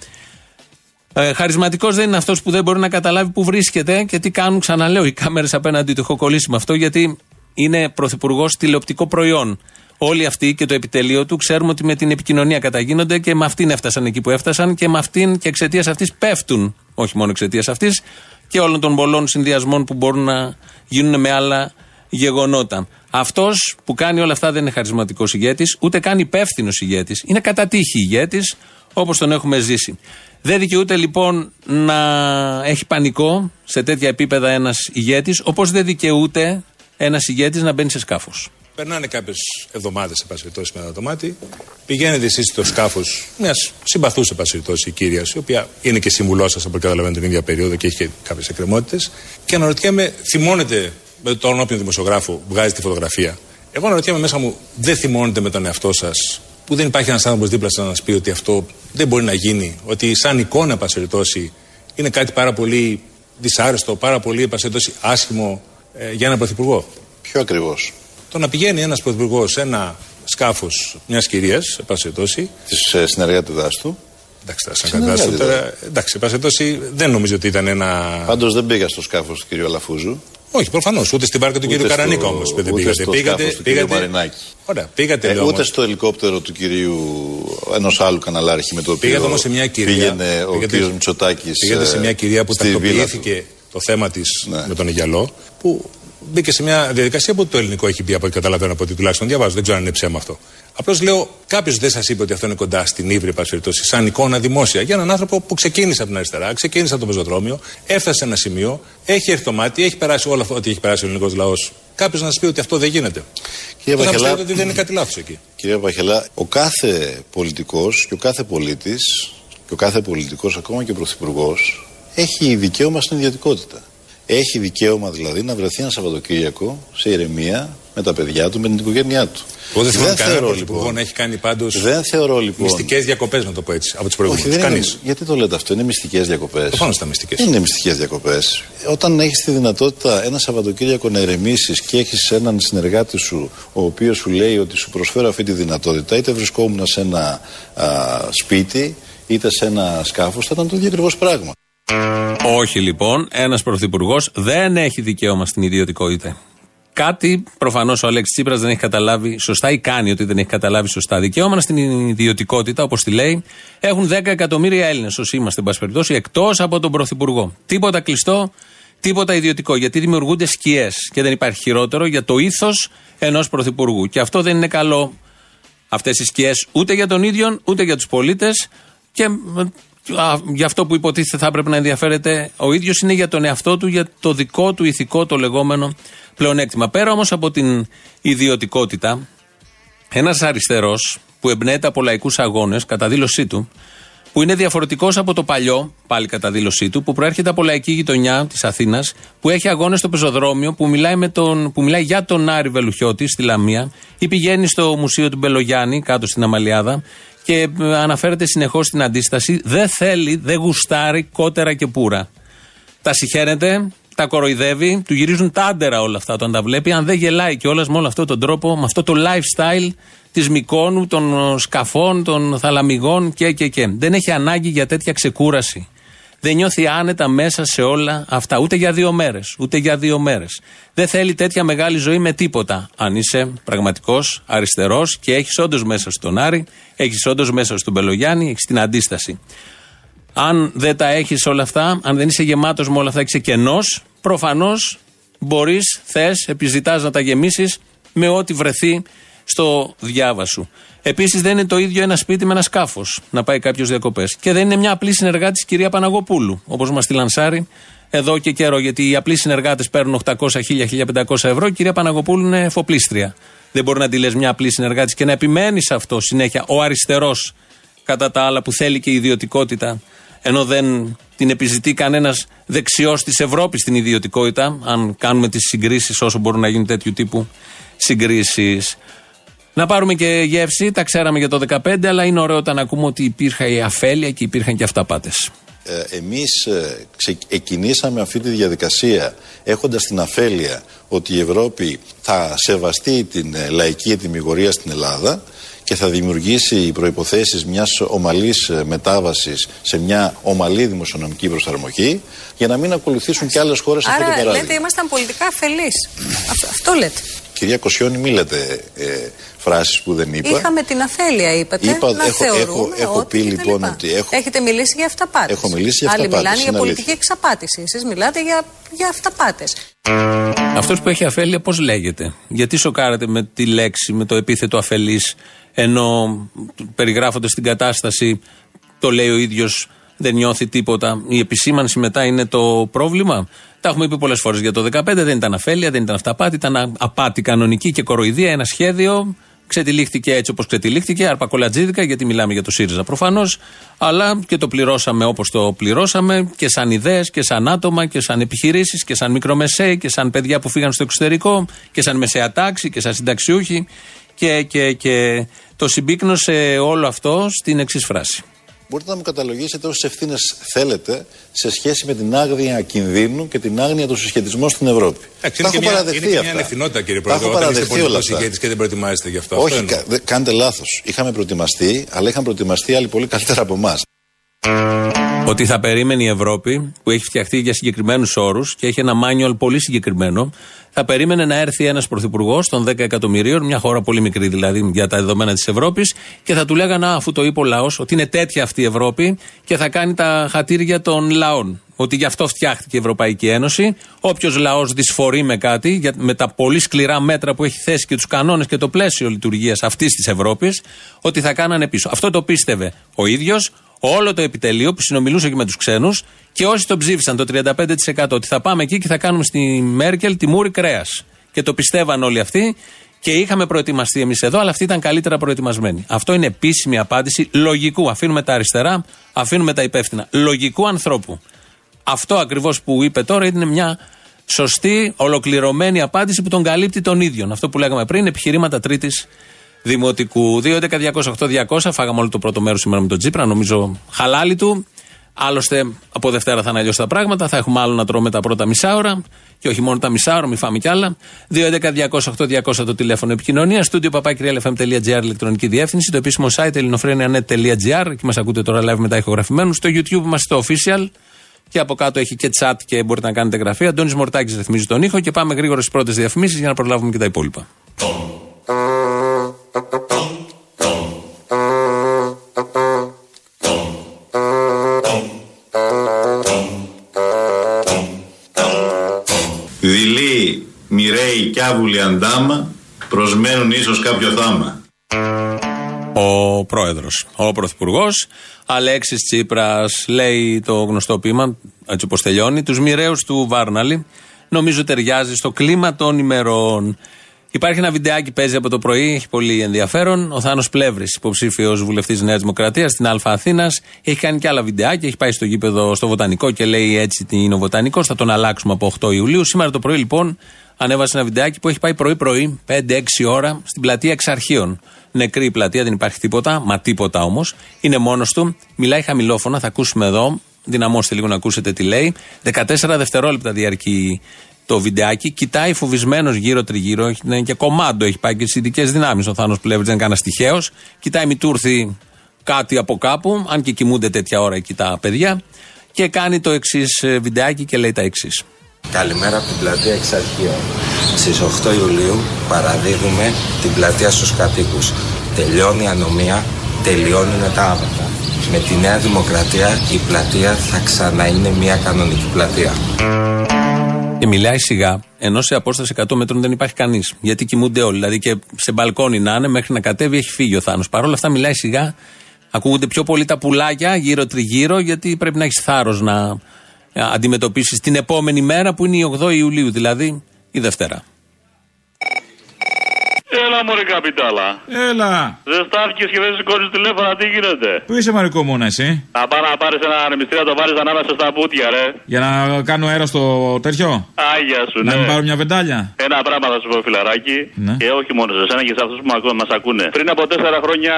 Ε, Χαρισματικός δεν είναι αυτός που δεν μπορεί να καταλάβει που βρίσκεται και τι κάνουν, ξαναλέω, οι κάμερες απέναντι του. Έχω κολλήσει με αυτό γιατί είναι πρωθυπουργός τηλεοπτικό προϊόν. Όλοι αυτοί και το επιτελείο του ξέρουμε ότι με την επικοινωνία καταγίνονται και με αυτήν έφτασαν εκεί που έφτασαν και με αυτήν και εξαιτίας αυτής πέφτουν. Όχι μόνο εξαιτίας αυτής και όλων των πολλών συνδυασμών που μπορούν να γίνουν με άλλα γεγονότα. Αυτός που κάνει όλα αυτά δεν είναι χαρισματικός ηγέτης, ούτε καν υπεύθυνος ηγέτης. Είναι κατά τύχη ηγέτης, όπως τον έχουμε ζήσει. Δεν δικαιούται λοιπόν να έχει πανικό σε τέτοια επίπεδα ένας ηγέτης, όπως δεν δικαιούται ένας ηγέτης να μπαίνει σε σκάφος. Περνάνε κάποιες εβδομάδες, σε πάση με το μάτι. Πηγαίνετε εσείς στο σκάφος μιας συμπαθούς, σε πάση η κύριας, η οποία είναι και συμβουλός σας, από καταλαβαίνετε, την ίδια περίοδο και έχει και κάποιες εκκρεμότητες. Και αναρωτιέμαι, θυμώνετε με τον όποιον δημοσιογράφο βγάζει τη φωτογραφία. Εγώ αναρωτιέμαι μέσα μου, δεν θυμώνετε με τον εαυτό σας, που δεν υπάρχει ένας άνθρωπος δίπλα σας να σας πει ότι αυτό δεν μπορεί να γίνει, ότι σαν εικόνα, πάση είναι κάτι πάρα πολύ δυσάρεστο, πάρα πολύ, πάση άσχημο ε, για έναν πρωθυπουργό. Ποιο ακριβώς; Το να πηγαίνει ένας πρωθυπουργός σε ένα σκάφος μιας κυρίας, σε πάση Της ε, συνεργάτηδά του. Εντάξει, σαν του τώρα. Εντάξει, σε δεν νομίζω ότι ήταν ένα. Πάντως δεν πήγα στο σκάφος του κυρίου Αλαφούζου. Όχι, προφανώς. Ούτε στην πάρκα του κυρίου Καρανίκα όμως δεν πήγατε. Στο πήγατε, του πήγατε, Μαρινάκη. Ωραία, πήγατε. Ε, ούτε στο ελικόπτερο του κυρίου ενός άλλου καναλάρχη με το οποίο πήγατε όμως σε μια κυρία, πήγαινε ο κύριος Μητσοτάκης. Πήγατε σε μια κυρία που τακτοποιήθηκε το θέμα της ναι. με τον Ιγιαλό, που μπήκε σε μια διαδικασία που το ελληνικό έχει πει από ό,τι καταλαβαίνω από ό,τι τουλάχιστον διαβάζω. Δεν ξέρω αν είναι ψέμα αυτό. Απλώς λέω, κάποιος δεν σας είπε ότι αυτό είναι κοντά στην ύβρη, περιπτώσει, σαν εικόνα δημόσια. Για έναν άνθρωπο που ξεκίνησε από την αριστερά, ξεκίνησε από το πεζοδρόμιο, έφτασε σε ένα σημείο, έχει έρθει το μάτι, έχει περάσει όλο αυτό ότι έχει περάσει ο ελληνικός λαός. Κάποιος να σας πει ότι αυτό δεν γίνεται. Κύριε Παχελά, ότι δεν είναι κάτι λάθος εκεί. Κύριε Παχελά, ο κάθε πολιτικός και ο κάθε πολίτης και ο κάθε πολιτικός, ακόμα και ο πρωθυπουργός, έχει δικαίωμα στην ιδιωτικότητα. Έχει δικαίωμα δηλαδή να βρεθεί ένα Σαββατοκύριακο σε ηρεμία με τα παιδιά του, με την οικογένειά του. Εγώ δεν θυμάμαι κανέναν λοιπόν, να έχει κάνει πάντως. Δεν θεωρώ λοιπόν. Μυστικές διακοπές, να το πω έτσι, από τις προηγούμενες. Κανείς. Γιατί το λέτε αυτό, είναι μυστικές διακοπές. Προφανώς ήταν μυστικές. Δεν είναι μυστικές διακοπές. Όταν έχεις τη δυνατότητα ένα Σαββατοκύριακο να ηρεμήσεις και έχεις έναν συνεργάτη σου, ο οποίος σου λέει ότι σου προσφέρω αυτή τη δυνατότητα, είτε βρισκόμουν σε ένα α, σπίτι, είτε σε ένα σκάφος, θα ήταν το ίδιο ακριβώς πράγμα. Όχι λοιπόν, ένας πρωθυπουργός δεν έχει δικαίωμα στην ιδιωτικότητα. Κάτι προφανώς ο Αλέξης Τσίπρας δεν έχει καταλάβει σωστά ή κάνει ότι δεν έχει καταλάβει σωστά. Δικαίωμα στην ιδιωτικότητα, όπως τη λέει, έχουν 10 εκατομμύρια Έλληνες όσοι είμαστε, εν πάση περιπτώσει, εκτός από τον Πρωθυπουργό. Τίποτα κλειστό, τίποτα ιδιωτικό. Γιατί δημιουργούνται σκιές και δεν υπάρχει χειρότερο για το ήθος ενός Πρωθυπουργού. Και αυτό δεν είναι καλό, αυτές οι σκιές, ούτε για τον ίδιο, ούτε για τους πολίτες. Και για αυτό που υποτίθεται θα έπρεπε να ενδιαφέρεται ο ίδιος είναι για τον εαυτό του, για το δικό του ηθικό, το λεγόμενο πλεονέκτημα. Πέρα όμως από την ιδιωτικότητα, ένας αριστερός που εμπνέεται από λαϊκούς αγώνες, κατά δήλωσή του, που είναι διαφορετικός από το παλιό, πάλι κατά δήλωσή του, που προέρχεται από λαϊκή γειτονιά της Αθήνας, που έχει αγώνες στο πεζοδρόμιο, που μιλάει, με τον, που μιλάει για τον Άρη Βελουχιώτη στη Λαμία, ή πηγαίνει στο μουσείο του Μπελογιάννη, κάτω στην Αμαλιάδα, και ε, αναφέρεται συνεχώς στην αντίσταση. Δεν θέλει, δεν γουστάρει κότερα και πουρα. Τα συχαίνεται, τα κοροϊδεύει, του γυρίζουν τα άντερα όλα αυτά όταν τα βλέπει. Αν δεν γελάει κιόλας με όλο αυτόν τον τρόπο, με αυτό το lifestyle της Μικόνου, των σκαφών, των θαλαμιγών και, και, και. Δεν έχει ανάγκη για τέτοια ξεκούραση. Δεν νιώθει άνετα μέσα σε όλα αυτά. Ούτε για δύο μέρες. Ούτε για δύο μέρες. Δεν θέλει τέτοια μεγάλη ζωή με τίποτα. Αν είσαι πραγματικός αριστερός και έχεις όντως μέσα στον Άρη, έχεις όντως μέσα στον Πελογιάννη, έχεις την αντίσταση. Αν δεν τα έχεις όλα αυτά, αν δεν είσαι γεμάτος με όλα αυτά, είσαι κενός, προφανώς μπορείς, θες, επιζητάς να τα γεμίσεις με ό,τι βρεθεί στο διάβα σου. Επίσης δεν είναι το ίδιο ένα σπίτι με ένα σκάφος να πάει κάποιος διακοπές. Και δεν είναι μια απλή συνεργάτη κυρία Παναγοπούλου, όπως μας τη λανσάρει εδώ και καιρό. Γιατί οι απλοί συνεργάτες παίρνουν 800, 1000, 1500 ευρώ. Η κυρία Παναγοπούλου είναι εφοπλίστρια. Δεν μπορεί να τη λες μια απλή συνεργάτη και να επιμένει σε αυτό συνέχεια. Ο αριστερός, κατά τα άλλα, που θέλει και ιδιωτικότητα, ενώ δεν την επιζητεί κανένας δεξιός της Ευρώπης στην ιδιωτικότητα, αν κάνουμε τις συγκρίσεις όσο μπορούν να γίνουν τέτοιου τύπου συγκρίσεις. Να πάρουμε και γεύση. Τα ξέραμε για το 2015, αλλά είναι ωραίο όταν ακούμε ότι υπήρχε η αφέλεια και υπήρχαν και αυταπάτε. Ε, εμείς ε, εκκινήσαμε αυτή τη διαδικασία έχοντας την αφέλεια ότι η Ευρώπη θα σεβαστεί την ε, λαϊκή ετοιμιγορία στην Ελλάδα και θα δημιουργήσει οι προϋποθέσεις μιας ομαλής ε, μετάβασης σε μια ομαλή δημοσιονομική προσαρμογή για να μην ακολουθήσουν και άλλες χώρες αυτό το παράδειγμα. Άρα λέτε ήμασταν πολιτικά αφελείς. Αυτό λέτε. Κυρία Κοσιόνη, μη λέτε ε, φράσεις που δεν είπα. Είχαμε την αφέλεια, είπατε. Είπα, να έχω, έχω, έχω πει λοιπόν ότι. Έχω, Έχετε μιλήσει για αυταπάτες. Έχω μιλήσει για αυταπάτες. Άλλοι μιλάνε για πολιτική εξαπάτηση. Εσείς μιλάτε για, για αυταπάτες. Αυτός που έχει αφέλεια, πώς λέγεται; Γιατί σοκάρετε με τη λέξη, με το επίθετο αφελής, ενώ περιγράφοντας την κατάσταση, το λέει ο ίδιος δεν νιώθει τίποτα. Η επισήμανση μετά είναι το πρόβλημα. Τα έχουμε πει πολλές φορές για το 2015. Δεν ήταν αφέλεια, δεν ήταν αυταπάτη. Ήταν απάτη κανονική και κοροϊδία. Ένα σχέδιο. Ξετυλίχθηκε έτσι όπως ξετυλίχθηκε. Αρπακολατζίδικα, γιατί μιλάμε για το ΣΥΡΙΖΑ προφανώς. Αλλά και το πληρώσαμε όπως το πληρώσαμε. Και σαν ιδέες και σαν άτομα και σαν επιχειρήσεις και σαν μικρομεσαίοι και σαν παιδιά που φύγαν στο εξωτερικό και σαν μεσαία τάξη και σαν συνταξιούχοι. Και, και, και το συμπίκνωσε όλο αυτό στην εξής φράση μπορείτε να μου καταλογίσετε όσες ευθύνες θέλετε σε σχέση με την άγνοια κινδύνου και την άγνοια του συσχετισμού στην Ευρώπη. Εντάξει, είναι, και μια, είναι και μια ανευθυνότητα, κύριε Πρόεδρε, όταν είστε πολιτικός ηγέτης και δεν προετοιμάζετε γι' αυτό. Όχι, κα, κάντε λάθος. Είχαμε προετοιμαστεί, αλλά είχαν προετοιμαστεί άλλοι πολύ καλύτερα από εμάς. Ότι θα περίμενε η Ευρώπη, που έχει φτιαχτεί για συγκεκριμένους όρους και έχει ένα μάνιουαλ πολύ συγκεκριμένο, θα περίμενε να έρθει ένας πρωθυπουργός των 10 εκατομμυρίων, μια χώρα πολύ μικρή δηλαδή για τα δεδομένα της Ευρώπης, και θα του λέγανε, αφού το είπε ο λαός, ότι είναι τέτοια αυτή η Ευρώπη και θα κάνει τα χατήρια των λαών. Ότι γι' αυτό φτιάχτηκε η Ευρωπαϊκή Ένωση. Όποιος λαός δυσφορεί με κάτι, με τα πολύ σκληρά μέτρα που έχει θέσει και τους κανόνες και το πλαίσιο λειτουργίας αυτής της Ευρώπης, ότι θα κάνανε πίσω. Αυτό το πίστευε ο ίδιος, όλο το επιτελείο που συνομιλούσε και με τους ξένους και όσοι το ψήφισαν το 35% ότι θα πάμε εκεί και θα κάνουμε στη Μέρκελ τη μούρη κρέας. Και το πιστεύαν όλοι αυτοί και είχαμε προετοιμαστεί εμείς εδώ, αλλά αυτοί ήταν καλύτερα προετοιμασμένοι. Αυτό είναι επίσημη απάντηση λογικού. Αφήνουμε τα αριστερά, αφήνουμε τα υπεύθυνα. Λογικού ανθρώπου. Αυτό ακριβώς που είπε τώρα είναι μια σωστή, ολοκληρωμένη απάντηση που τον καλύπτει τον ίδιο. Αυτό που λέγαμε πριν, επιχειρήματα τρίτης Δημοτικού. 2.11.208.200. Φάγαμε όλο το πρώτο μέρος σήμερα με τον Τζίπρα. Νομίζω χαλάλι του. Άλλωστε, από Δευτέρα θα είναι αλλιώς τα πράγματα. Θα έχουμε άλλο να τρώμε τα πρώτα μισά ώρα. Και όχι μόνο τα μισά ώρα, μην φάμε κι άλλα. 2.11.208.200 το τηλέφωνο επικοινωνίας. Στούντιο παπάκυριαλεφm.gr ηλεκτρονική διεύθυνση. Το επίσημο site ελληνοφρένια.net.gr. Εκεί μας ακούτε τώρα live μετά ηχογραφημένους. Στο YouTube είμαστε στο official. Και από κάτω έχει και chat και μπορείτε να κάνετε γραφή. Αντώνης Μορτάκης ρυθμίζει τον ήχο. Και πάμε γρήγορα στις πρώτες διαφημίσεις για να προλάβουμε και τα υπόλοιπα. Δειλή, μοιραίοι κι άβουλοι αντάμα, προσμένουν ίσως κάποιο θάμα. Ο πρόεδρος, ο πρωθυπουργός, Αλέξης Τσίπρας, λέει το γνωστό ποίημα, έτσι όπως τελειώνει, τους μοιραίους του Βάρναλη. Νομίζω ταιριάζει στο κλίμα των ημερών. Υπάρχει ένα βιντεάκι παίζει από το πρωί, έχει πολύ ενδιαφέρον. Ο Θάνος Πλεύρης, υποψήφιος βουλευτής Νέας Δημοκρατίας στην Α Αθήνας, έχει κάνει και άλλα βιντεάκια. Έχει πάει στο γήπεδο στο Βοτανικό και λέει έτσι τι είναι ο Βοτανικός. Θα τον αλλάξουμε από 8 Ιουλίου. Σήμερα το πρωί λοιπόν ανέβασε ένα βιντεάκι που έχει πάει πρωί-πρωί, 5-6 ώρα, στην πλατεία Εξαρχείων. Νεκρή η πλατεία, δεν υπάρχει τίποτα, μα τίποτα όμως. Είναι μόνος του, μιλάει χαμηλόφωνα, θα ακούσουμε εδώ. Δυναμώστε λίγο να ακούσετε τι λέει. 14 δευτερόλεπτα διαρκεί το βιντεάκι, κοιτάει φοβισμένος γύρω-τριγύρω. Είναι και κομμάτι έχει πάει και στις ειδικές δυνάμεις. Ο Θάνος Πλεύρη δεν είναι κανένας τυχαίος. Κοιτάει μη του έρθει κάτι από κάπου, αν και κοιμούνται τέτοια ώρα εκεί τα παιδιά. Και κάνει το εξής ε, βιντεάκι και λέει τα εξής. Καλημέρα από την πλατεία Εξαρχείων. Στις 8 Ιουλίου παραδίδουμε την πλατεία στους κατοίκους. Τελειώνει η ανομία, τελειώνουν τα άβατα. Με τη Νέα Δημοκρατία η πλατεία θα ξανά είναι μια κανονική πλατεία. Και μιλάει σιγά, ενώ σε απόσταση 100 μέτρων δεν υπάρχει κανείς. Γιατί κοιμούνται όλοι. Δηλαδή και σε μπαλκόνι να είναι, μέχρι να κατέβει έχει φύγει ο Θάνος. Παρ' όλα αυτά μιλάει σιγά. Ακούγονται πιο πολύ τα πουλάκια γύρω-τριγύρω, γιατί πρέπει να έχεις θάρρος να αντιμετωπίσεις την επόμενη μέρα που είναι η 8 Ιουλίου, δηλαδή η Δευτέρα. Έλα, Μωρή Καπιτάλα. Έλα. Δεν στάθηκε και δεν σηκώνεις τηλέφωνα, τι γίνεται; Πού είσαι, Μαρικό Μούνα, εσύ; Να πάω να πάρεις ένα ανεμιστήρα, το βάλεις ανάμεσα στα πουτια, ρε. Για να κάνω αέρα στο τέτοιο; Άγια σου, να ναι. μην πάρω μια βεντάλια; Ένα πράγμα θα σου πω, φιλαράκι. Ναι. Και όχι μόνο σε εσένα και σε αυτούς που μας ακούνε. Πριν από τέσσερα χρόνια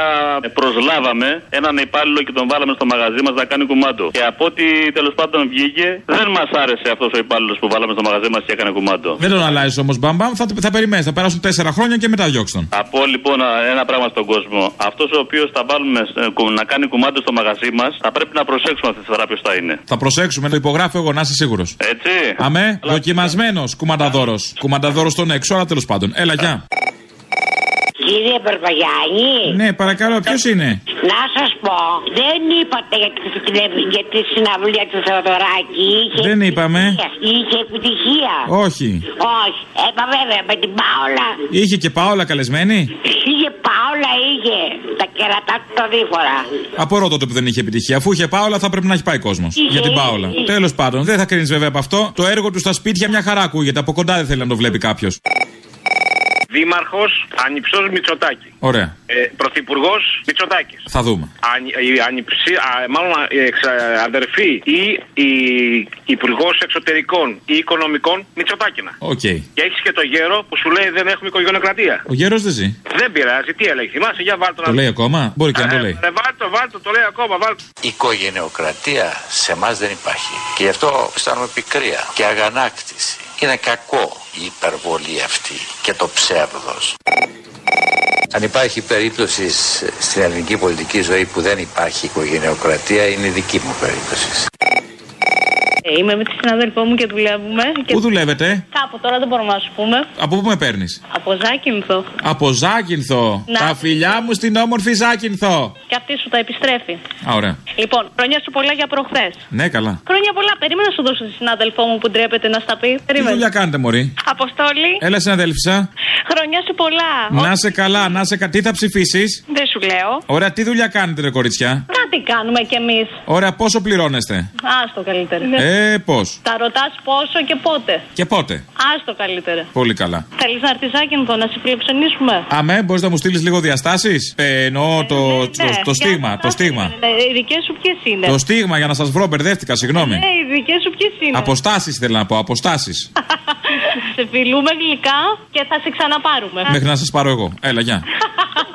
προσλάβαμε έναν υπάλληλο και τον βάλαμε στο μαγαζί μας να κάνει κουμάντο. Και από ό,τι τέλος πάντων βγήκε, δεν μας άρεσε αυτός ο υπάλληλος που βάλαμε στο μαγαζί μας και έκανε κουμάντο. Δεν τον αλλάζεις όμως, μπαμπαμ, θα, θα περιμένεις. Θα περάσουν τέσσερα χρόνια και μετά διώξει τον. Από λοιπόν ένα πράγμα στον κόσμο. Αυτός ο οποίος θα βάλουμε ε, να κάνει κουμάντο στο μαγαζί μας, θα πρέπει να προσέξουμε αυτή τη φορά ποιος θα είναι. Θα προσέξουμε, το υπογράφω εγώ, να είσαι σίγουρος. Έτσι. Αμέ, δοκιμασμένος κουμανταδόρος. Κουμανταδόρος στον έξω, αλλά τέλος πάντων. Έλα, γεια. Κύριε Μπαρμπαγιάννη. Ναι, παρακαλώ, ποιος είναι; Να σας πω, δεν είπατε για τη, για τη συναυλία του Θεοδωράκη. Είχε δεν είπαμε. Είχε επιτυχία. Όχι. Όχι. Έπα βέβαια με την Πάολα. Είχε και Πάολα καλεσμένη; Είχε Πάολα, είχε. Τα κερατά του το δίφορα. Απορώ τότε που δεν είχε επιτυχία. Αφού είχε Πάολα θα πρέπει να έχει πάει κόσμος. Για την Πάολα. Τέλος πάντων, δεν θα κρίνεις βέβαια από αυτό. Το έργο του στα σπίτια μια χαρά ακούγεται. Από κοντά δεν θέλει να το βλέπει κάποιος. Δήμαρχος ανιψιός Μητσοτάκη. Ωραία. Ε, Πρωθυπουργός Μητσοτάκης. Θα δούμε. Αν, η ανιψιά, α, μάλλον η εξ, αδερφή ή η Υπουργός Εξωτερικών ή Οικονομικών Μητσοτάκαινα. OK. Okay. Και έχεις και το γέρο που σου λέει δεν έχουμε οικογενειοκρατία. Ο γέρος δεν ζει. Δεν πειράζει, τι έλεγε. Θυμάσαι, για βάλτε το. Το λέει ακόμα; Μπορεί και να το λέει. Ε, βάλτε, βάλτε, το λέει ακόμα. Βάλτε. Η οικογενειοκρατία σε εμάς δεν υπάρχει. Και γι' αυτό αισθάνομαι πικρία και αγανάκτηση. Είναι κακό η υπερβολή αυτή και το ψεύδος. Αν υπάρχει περίπτωση στην ελληνική πολιτική ζωή που δεν υπάρχει οικογενειοκρατία, είναι η δική μου περίπτωση. Ε, είμαι με τη συναδελφό μου και δουλεύουμε. Και... Πού δουλεύετε; Κάπου τώρα δεν μπορούμε να σου πούμε. Από πού με παίρνεις; Από Ζάκυνθο. Από Ζάκυνθο. Να. Τα φιλιά μου στην όμορφη Ζάκυνθο. Και αυτή σου τα επιστρέφει. Α, ωραία. Λοιπόν, χρόνια σου πολλά για προχθές. Ναι, καλά. Χρόνια πολλά. Περίμενα να σου δώσω τη συνάδελφό μου που ντρέπεται να στα πει. Περίμενε. Τι δουλειά κάνετε, Μωρή; Αποστόλη. Έλα, συναδέλφισα. Χρόνια σου πολλά. Να σε καλά, να σε καλά. Τι θα ψηφίσεις; Δεν σου λέω. Ωραία, τι δουλειά κάνετε, ρε κοριτσιά; Κάτι κάνουμε κι εμείς. Ωραία, πόσο πληρώνεστε; Άστο καλύτερα. Ε, πώς; Τα ρωτάς πόσο και πότε. Και πότε; Άστο καλύτερα. Πολύ καλά. Θέλεις να έρθει Ζάκυνθο να σε φιλοξενήσουμε; Αμέ, μπορείς να μου στείλεις λίγο διαστάσεις; Ε, εννοώ το, ναι, το, ναι. το στίγμα. Το στίγμα. Ναι, οι δικές σου ποιες είναι; Το στίγμα για να σας βρω, μπερδεύτηκα, συγγνώμη. Ναι, οι δικές σου ποιες είναι; Αποστάσεις θέλω να πω, αποστάσεις. Σε φιλούμε γλυκά και θα σε ξαναπάρουμε. Μέχρι να σας πάρω εγώ. Έλα, γεια.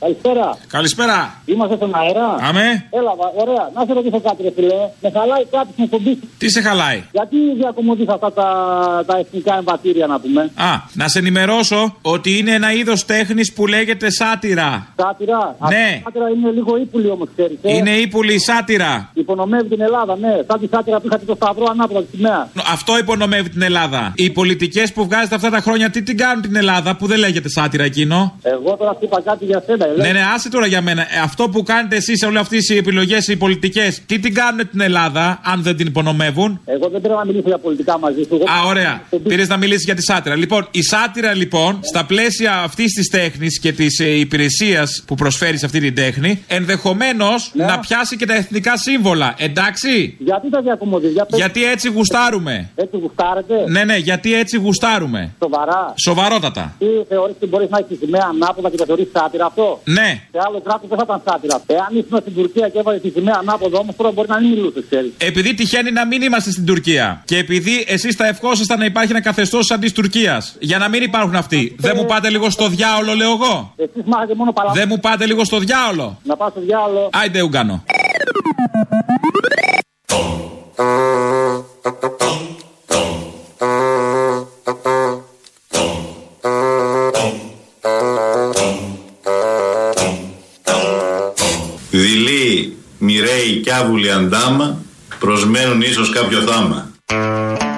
Καλησπέρα. Καλησπέρα. Είμαστε στον αέρα. Αμέ. Έλα, ωραία. Να σε ρωτήσω κάτι, ρε φιλέ. Με χαλάει κάτι στην εκπομπή. Τι σε χαλάει; Γιατί διακομωδεί αυτά τα, τα εθνικά εμβατήρια, να πούμε; Α, να σε ενημερώσω ότι είναι ένα είδος τέχνης που λέγεται σάτυρα. Σάτυρα. Ναι. Α, σάτυρα είναι λίγο ύπουλη όμως, ξέρεις. Ε; Είναι ύπουλη η σάτυρα. Υπονομεύει την Ελλάδα, ναι. Σαν τη σάτυρα που είχατε το σταυρό ανάποδα τη σημαία. Αυτό υπονομεύει την Ελλάδα. Οι πολιτικές που βγάζετε αυτά τα χρόνια τι την κάνουν την Ελλάδα που δεν λέγεται σάτυρα εκείνο; Εγώ τώρα σου είπα κάτι για σένα. Ναι, ναι, άσε τώρα για μένα. Ε, αυτό που κάνετε εσείς σε όλες αυτές οι επιλογές, οι πολιτικές, τι την κάνουν την Ελλάδα, αν δεν την υπονομεύουν; Εγώ δεν πρέπει να μιλήσω για πολιτικά μαζί σου. Α, ωραία. Πήρες να μιλήσεις για τη σάτυρα. Λοιπόν, η σάτυρα, λοιπόν, στα πλαίσια αυτής της τέχνης και της ε, υπηρεσίας που προσφέρει σε αυτή την τέχνη, ενδεχομένως Ναι. να πιάσει και τα εθνικά σύμβολα. Εντάξει; Γιατί τα διακομωδεί, για πες. Γιατί έτσι γουστάρουμε. Έτσι γουστάρετε; Ναι, ναι, γιατί έτσι γουστάρουμε. Σοβαρά. Σοβαρότατα. Τι θεωρείς ότι μπορείς να έχεις τη σημαία ανάποδα και τα θεωρείς σάτυρα αυτό; Ναι. Σε άλλο κράτος δεν θα ήταν σάτυρα. Εάν ήσουν στην Τουρκία και έβαλες τη σημαία ανάποδα όμως τώρα μπορεί να μην μιλούσες, ξέρεις. Επειδή τυχαίνει να μην είμαστε στην Τουρκία και επειδή εσείς θα ευχόσασταν να υπάρχει ένα καθεστώς σαν της Τουρκίας, για να μην υπάρχουν αυτοί, δεν μου πάτε λίγο στο διάολο, λέω εγώ. Εσείς μάθετε μόνο παλαβά. Δεν μου πάτε λίγο στο διάολο. Να πάω στο διάλογο. Άιντε, Ουγκάνο. Μοιραίοι κι άβουλοι αντάμα, προσμένουν ίσως κάποιο θάμα.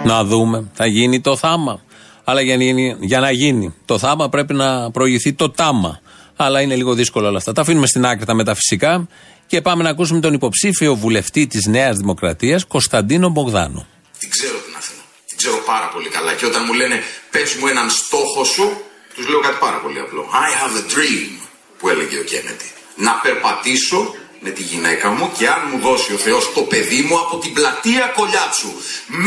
Να δούμε. Θα γίνει το θάμα. Αλλά για, να γίνει- για να γίνει το θάμα πρέπει να προηγηθεί το τάμα. Αλλά είναι λίγο δύσκολο όλα αυτά. Τα αφήνουμε στην άκρη τα μεταφυσικά και πάμε να ακούσουμε τον υποψήφιο βουλευτή της Νέας Δημοκρατίας, Κωνσταντίνο Μπογδάνο. Την ξέρω την Αθήνα. Την ξέρω πάρα πολύ καλά. Και όταν μου λένε πες μου έναν στόχο σου, τους λέω κάτι πάρα πολύ απλό. I have a dream, που έλεγε ο Κέννετι. Να περπατήσω με τη γυναίκα μου και αν μου δώσει ο Θεός το παιδί μου από την πλατεία Κολιάτσου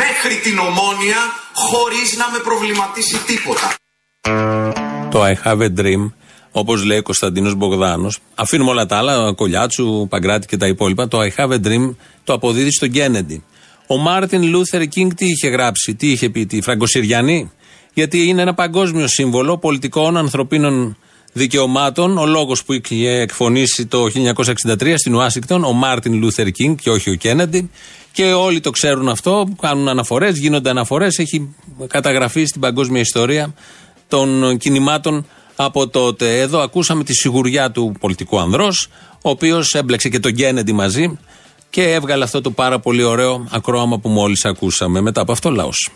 μέχρι την Ομόνια χωρίς να με προβληματίσει τίποτα. Το I have a dream, όπως λέει ο Κωνσταντίνος Μπογδάνος. Αφήνουμε όλα τα άλλα, Κολιάτσου, Παγκράτη και τα υπόλοιπα. Το I have a dream το αποδίδει στον Κέννεντι. Ο Μάρτιν Λούθερ Κινγκ τι είχε γράψει, τι είχε πει, τη Φραγκοσυριανή; Γιατί είναι ένα παγκόσμιο σύμβολο πολιτικών, ανθρωπίνων δικαιωμάτων. Ο λόγος που είχε εκφωνήσει το 1963 στην Ουάσιγκτον, ο Μάρτιν Λούθερ Κινγκ και όχι ο Κέννεντι. Και όλοι το ξέρουν αυτό, κάνουν αναφορές, γίνονται αναφορές. Έχει καταγραφεί στην παγκόσμια ιστορία των κινημάτων από τότε. Εδώ ακούσαμε τη σιγουριά του πολιτικού ανδρός, ο οποίος έμπλεξε και τον Κέννεντι μαζί και έβγαλε αυτό το πάρα πολύ ωραίο ακρόαμα που μόλις ακούσαμε. Μετά από αυτό, λαός.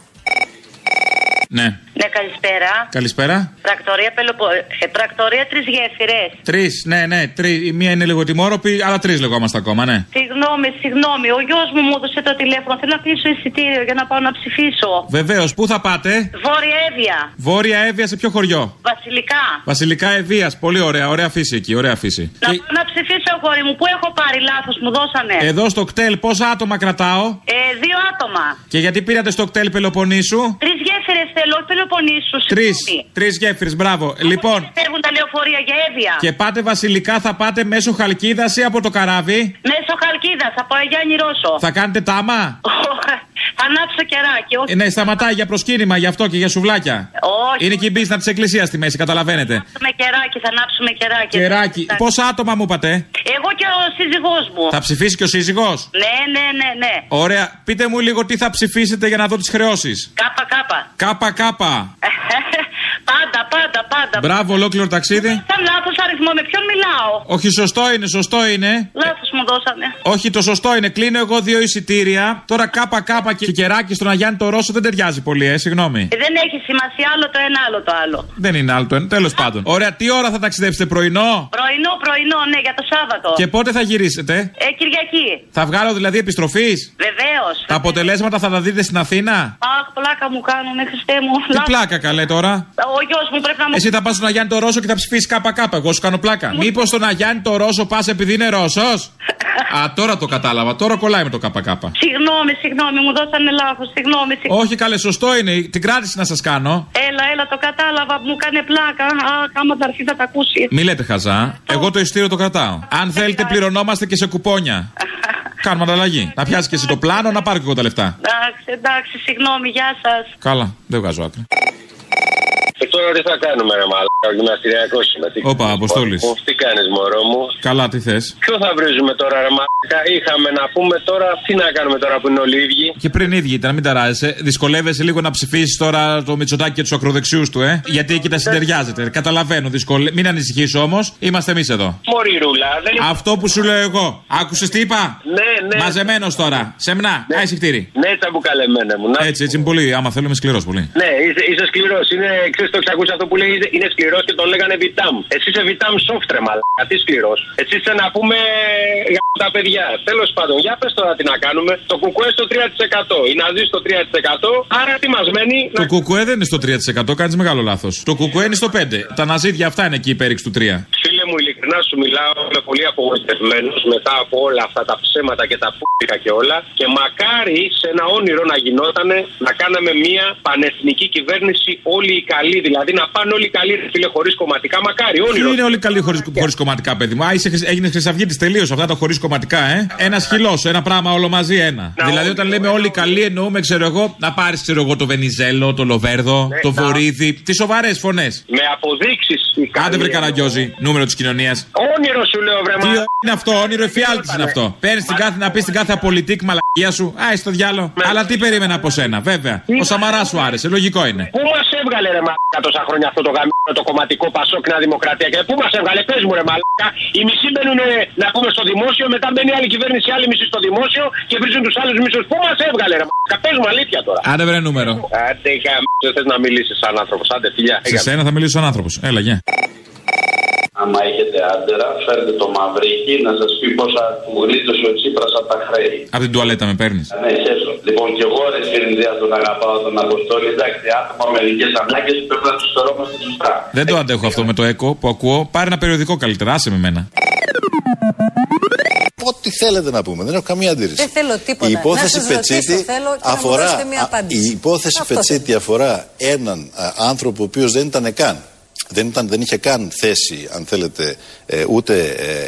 Ναι. Ναι, καλησπέρα. Καλησπέρα. Πρακτορία, Πελοπο... ε, πρακτορία τρεις γέφυρες. Τρεις, ναι, ναι. Τρει. Η μία είναι λίγο τιμόρροπη, αλλά τρεις λεγόμαστε ακόμα, ναι. Συγγνώμη, συγγνώμη. Ο γιος μου μου έδωσε το τηλέφωνο. Θέλω να κλείσω εισιτήριο για να πάω να ψηφίσω. Βεβαίως, πού θα πάτε; Βόρεια Εύβοια. Βόρεια Εύβοια σε ποιο χωριό; Βασιλικά. Βασιλικά Ευβία. Πολύ ωραία, ωραία φύση εκεί, ωραία φύση. Να πάω να ψηφίσω, αγόρι μου. Πού έχω πάρει λάθος, μου δώσανε; Εδώ στο κτέλ πόσα άτομα κρατάω; Ε, δύο άτομα. και γιατί πήρατε στο κτέλ Πελοποννήσου; Τρεις γέφυρε θέλω, όχι Πελοποννήσου. Τρει. συγγνώμη. Τρεις γέφυρες, μπράβο. Λοιπόν, Φεύγουν τα λεωφορεία για Εύβοια. και πάτε βασιλικά θα πάτε μέσω Χαλκίδας ή από το καράβι; Μέσω Χαλκίδας, από Αγιάννη Ρώσο. Θα κάνετε τάμα; Θα ανάψω κεράκι, όχι. Ε, ναι, σταματάει για προσκύνημα γι' αυτό και για σουβλάκια. Όχι. Είναι και η μπίσνα της εκκλησίας στη μέση, καταλαβαίνετε. Με κεράκι, θα ανάψουμε κεράκι. Κεράκι. Εντάξει. Πόσα άτομα μου είπατε; Εγώ και ο σύζυγός μου. Θα ψηφίσει και ο σύζυγος; Ναι, ναι, ναι, ναι. Ωραία. Πείτε μου λίγο τι θα ψηφίσετε για να δω τις χρεώσεις. Κάπα, κάπα. Κάπα κάπα. πάντα, πάντα, πάντα. Μπράβο, ολόκληρο ταξίδι. Ήταν λάθος αριθμό, με ποιον μιλάω; Όχι, σωστό είναι, σωστό είναι. Λάθος μου δώσανε. Όχι, το σωστό είναι. Κλείνω εγώ δύο εισιτήρια. Τώρα κάπα κάπα και κεράκι στον Αγιάννη το Ρώσο δεν ταιριάζει πολύ, ε, συγγνώμη. Ε, Δεν έχει σημασία άλλο το ένα, άλλο το άλλο. Δεν είναι άλλο το ένα. Τέλος πάντων. Ωραία, τι ώρα θα ταξιδέψετε, πρωινό; Πρωινό, πρωινό, ναι, για το Σάββατο. Και πότε θα γυρίσετε; Ε, Κυριακή. Θα βγάλω δηλαδή επιστροφής; Βεβαίως. Τα αποτελέσματα θα τα δείτε στην Αθήνα; Αχ, πλάκα μου κάνουν, Χριστέ μου. Τι Λάθος. πλάκα καλέ τώρα; Ο γιος μου πρέπει να μου. Εσύ θα πας στον Αγιάννη το Ρώσο και θα ψηφίσεις ΚΚ. Εγώ σου κάνω πλάκα. Μήπως στον Αγιάννη το Ρώσο πας επειδή είναι Ρώσος; Α, τώρα το κατάλαβα. Τώρα κολλάει με το ΚΚ. Συγγνώμη, συγγνώμη, μου δώσανε λάθος. Συγγνώμη, συγγνώμη. Όχι καλέ, σωστό είναι. Την κράτηση να σας κάνω. Έλα, έλα, το κατάλαβα, μου κάνει πλάκα. Αχ, άμα θα έρθει θα τα ακούσεις. Μη λέτε χαζά. Εγώ το ειστήριο το κρατάω. Αν θέλετε, πληρωνόμαστε και σε κουπόνια. Κάνουμε ανταλλαγή. Να πιάσεις και εσύ το πλάνο, να πάρει και εγώ τα λεφτά. Εντάξει, εντάξει, συγγνώμη, γεια σας. Καλά, δεν βγάζω άκρη. Και τώρα τι θα κάνουμε, ρε Μαλάκα, ο γυμναστηριακό είμαι. Τι- Όπα, Αποστόλης. Τι κάνεις, μωρό μου; Καλά, τι θες. Ποιο θα βρίζουμε τώρα, ρε Μαλάκα. Είχαμε να πούμε τώρα, τι να κάνουμε τώρα που είναι όλοι οι ίδιοι; Και πριν ίδιοι ήταν, μην ταράζεσαι. Δυσκολεύεσαι λίγο να ψηφίσεις τώρα το Μητσοτάκι και τους ακροδεξιούς του, ε; Γιατί εκεί τα συντεριάζετε. Καταλαβαίνω, δυσκολε... Μην ανησυχείς όμως, είμαστε εμείς εδώ. Μωρή ρούλα, δεν είναι. Αυτό που σου λέω εγώ. Άκουσες τι είπα; Ναι, ναι. Μαζεμένος τώρα. Σεμνά. Ναι. Άι συχτήρι. Ναι, τσαμπουκαλεμένε μου. Να... Έτσι, έτσι είναι πολύ. Άμα θέλω, είμαι σκληρός πολύ. Ναι, είσαι, είσαι σκληρός. Είναι, ξέρεις, το έχεις ακούσει αυτό που λέει, είσαι- είναι σκληρός και τον λέγανε Βιτάμ. Εσύ είσαι Βιτάμ σόφτρε, μαλάκα. Τι σκληρός. Εσύ είσαι να πούμε για τα παιδιά. Τέλος πάντων, για πες τώρα τι να κάνουμε. Το κουκουέ στο 3%. Η Ναζί στο 3%. Άρα τι μας μένει. Το κουκουέ δεν είναι στο 3%, κάνεις μεγάλο λάθος. Το κουκουέ είναι στο 5%. Τα ναζίδια αυτά είναι εκεί η υπέρηξη του 3%. Φίλε μου, ειλικρινά σου μιλάω, είμαι πολύ απογοητευμένος μετά από όλα αυτά τα ψέματα και τα πούρικα και όλα. Και μακάρι σε ένα όνειρο να γινότανε να κάναμε μια πανεθνική κυβέρνηση όλοι οι καλοί. Δηλαδή να πάνε όλοι οι καλοί, ρε φίλε, χωρίς κομματικά. Μακάρι, Ποιοι όνειρο. είναι όλοι καλοί χωρί χωρίς κομματικά, παιδί μου; Α, είσαι, χρυσ- έγινε χρυσαυγήτης τελείως αυτά τα χωρίς κομματικά, ε; Ένας χυλός, ένα πράγμα όλο μαζί ένα. δηλαδή όταν λέμε όλοι καλοί εννοούμε, ξέρω εγώ, να πάρεις, ξέρω εγώ, το Βενιζέλο, το Λοβέρδο, Ναι, το να- Βορύδι. Τι σοβαρές φωνές. Με αποδείξεις. Άντε βρε καραγκιόζη, νούμερο της κοινωνίας. Όνειρο σου λέω, βρε Τι μα. είναι αυτό, όνειρο εφιάλτη είναι αυτό. Παίρνεις την κάθε να πεις την κάθε απολυτικ μαλακία σου. Άι στο διάλο. Αλλά τι περίμενα από σένα, βέβαια. Ο Σαμαράς σου άρεσε, λογικό είναι. Πού μας έβγαλε ρε μαλάκα τόσα χρόνια αυτό το γαμμένο το κομματικό Πασόκ Νέα Δημοκρατία; Και πού μας έβγαλε, πες μου ρε μαλάκα. Οι μισοί μπαίνουν να πούμε στο δημόσιο, μετά μπαίνει άλλη κυβέρνηση, άλλη μισή στο δημόσιο και βρίζουν τους άλλους μισούς. Πού μας έβγαλε ρε μαλάκα, πες μου αλήθεια τώρα. Άντε βρε νούμερο. Άντε γαμμένο, θες να μιλήσεις σαν άνθρωπος, άντε φιλιά. Σε σένα θα μιλήσω σαν άνθρωπος. Έλα, γεια. Άμα έχετε άντερα, φέρτε το μαυρίκι να σας πει πόσα του γλίτωσε ο Τσίπρας από τα χρέη. Από την τουαλέτα με παίρνεις. Ναι, χέσω. Λοιπόν, και εγώ ρε Σφυρινδία τον αγαπάω τον Αποστόλη. Εντάξει, άτομα με μερικέ ανάγκες πρέπει να τους φερόμαστε σωστά. Δεν το αντέχω αυτό με το έκο που ακούω. Πάρε ένα περιοδικό καλύτερα. Άσε με μένα. Ό,τι θέλετε να πούμε, δεν έχω καμία αντίρρηση. Δεν θέλω τίποτα. Η υπόθεση να σας ρωτήσω, Πετσίτη θέλω και να μου αφορά. δώσετε μια α, απάντηση. η υπόθεση Αυτό Πετσίτη αφορά έναν α, άνθρωπο ο οποίος δεν ήταν καν. Δεν, ήταν, δεν είχε καν θέση, αν θέλετε, ε, ούτε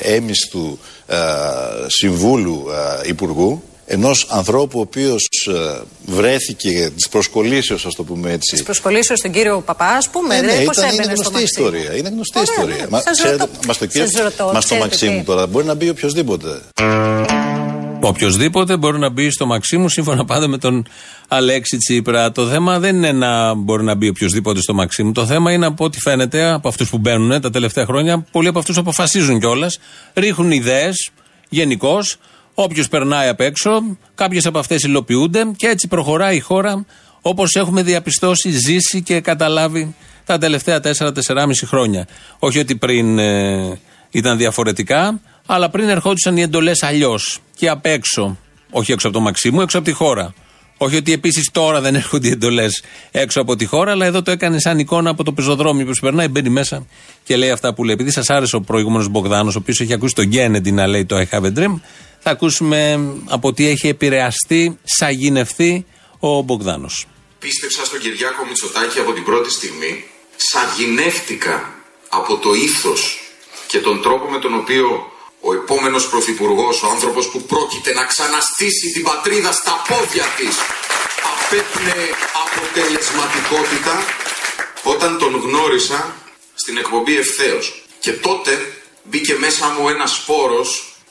ε, έμιστου ε, συμβούλου ε, υπουργού. Ενός ανθρώπου ο οποίος βρέθηκε της προσκολήσεως, ας το πούμε έτσι. Της προσκολήσεως στον κύριο Παπά, ας πούμε. Ε, ναι, δεν πώς ήταν, έμπαινε είναι στο γνωστή Μαξίμου. ιστορία. Είναι γνωστή Ωραία, ιστορία. ναι. Μα, Σας ξέρετε, ρωτώ. μας το, κύριο- Σας ρωτώ, μας το ξέρετε Μαξίμου τι. τώρα μπορεί να μπει οποιοδήποτε. Οποιοδήποτε μπορεί να μπει στο Μαξίμου σύμφωνα πάντα με τον Αλέξη Τσίπρα. Το θέμα δεν είναι να μπορεί να μπει οποιοδήποτε στο Μαξίμου. Το θέμα είναι από ό,τι φαίνεται από αυτούς που μπαίνουν τα τελευταία χρόνια. Πολλοί από αυτούς αποφασίζουν κιόλας. Ρίχνουν ιδέες γενικώς. Όποιος περνάει απ' έξω, κάποιες από αυτές υλοποιούνται και έτσι προχωράει η χώρα όπως έχουμε διαπιστώσει, ζήσει και καταλάβει τα τελευταία 4-4,5 χρόνια. Όχι ότι πριν ε, ήταν διαφορετικά, αλλά πριν ερχόντουσαν οι εντολές αλλιώς και απ' έξω. Όχι έξω από το Μαξίμου, έξω από τη χώρα. Όχι ότι επίσης τώρα δεν έρχονται οι εντολές έξω από τη χώρα, αλλά εδώ το έκανε σαν εικόνα από το πεζοδρόμιο που περνάει, μπαίνει μέσα και λέει αυτά που λέει. Επειδή σας άρεσε ο προηγούμενος Μπογδάνος, ο οποίος έχει ακούσει τον Γκένεντι να λέει το I have a dream, θα ακούσουμε από τι έχει επηρεαστεί, σαγηνευτεί ο Μπογδάνος. Πίστεψα στον Κυριάκο Μητσοτάκη από την πρώτη στιγμή. Σαγηνεύτηκα από το ήθος και τον τρόπο με τον οποίο ο επόμενος πρωθυπουργός, ο άνθρωπος που πρόκειται να ξαναστήσει την πατρίδα στα πόδια της, απέπνε αποτελεσματικότητα όταν τον γνώρισα στην εκπομπή ευθέως. Και τότε μπήκε μέσα μου ένας σπόρος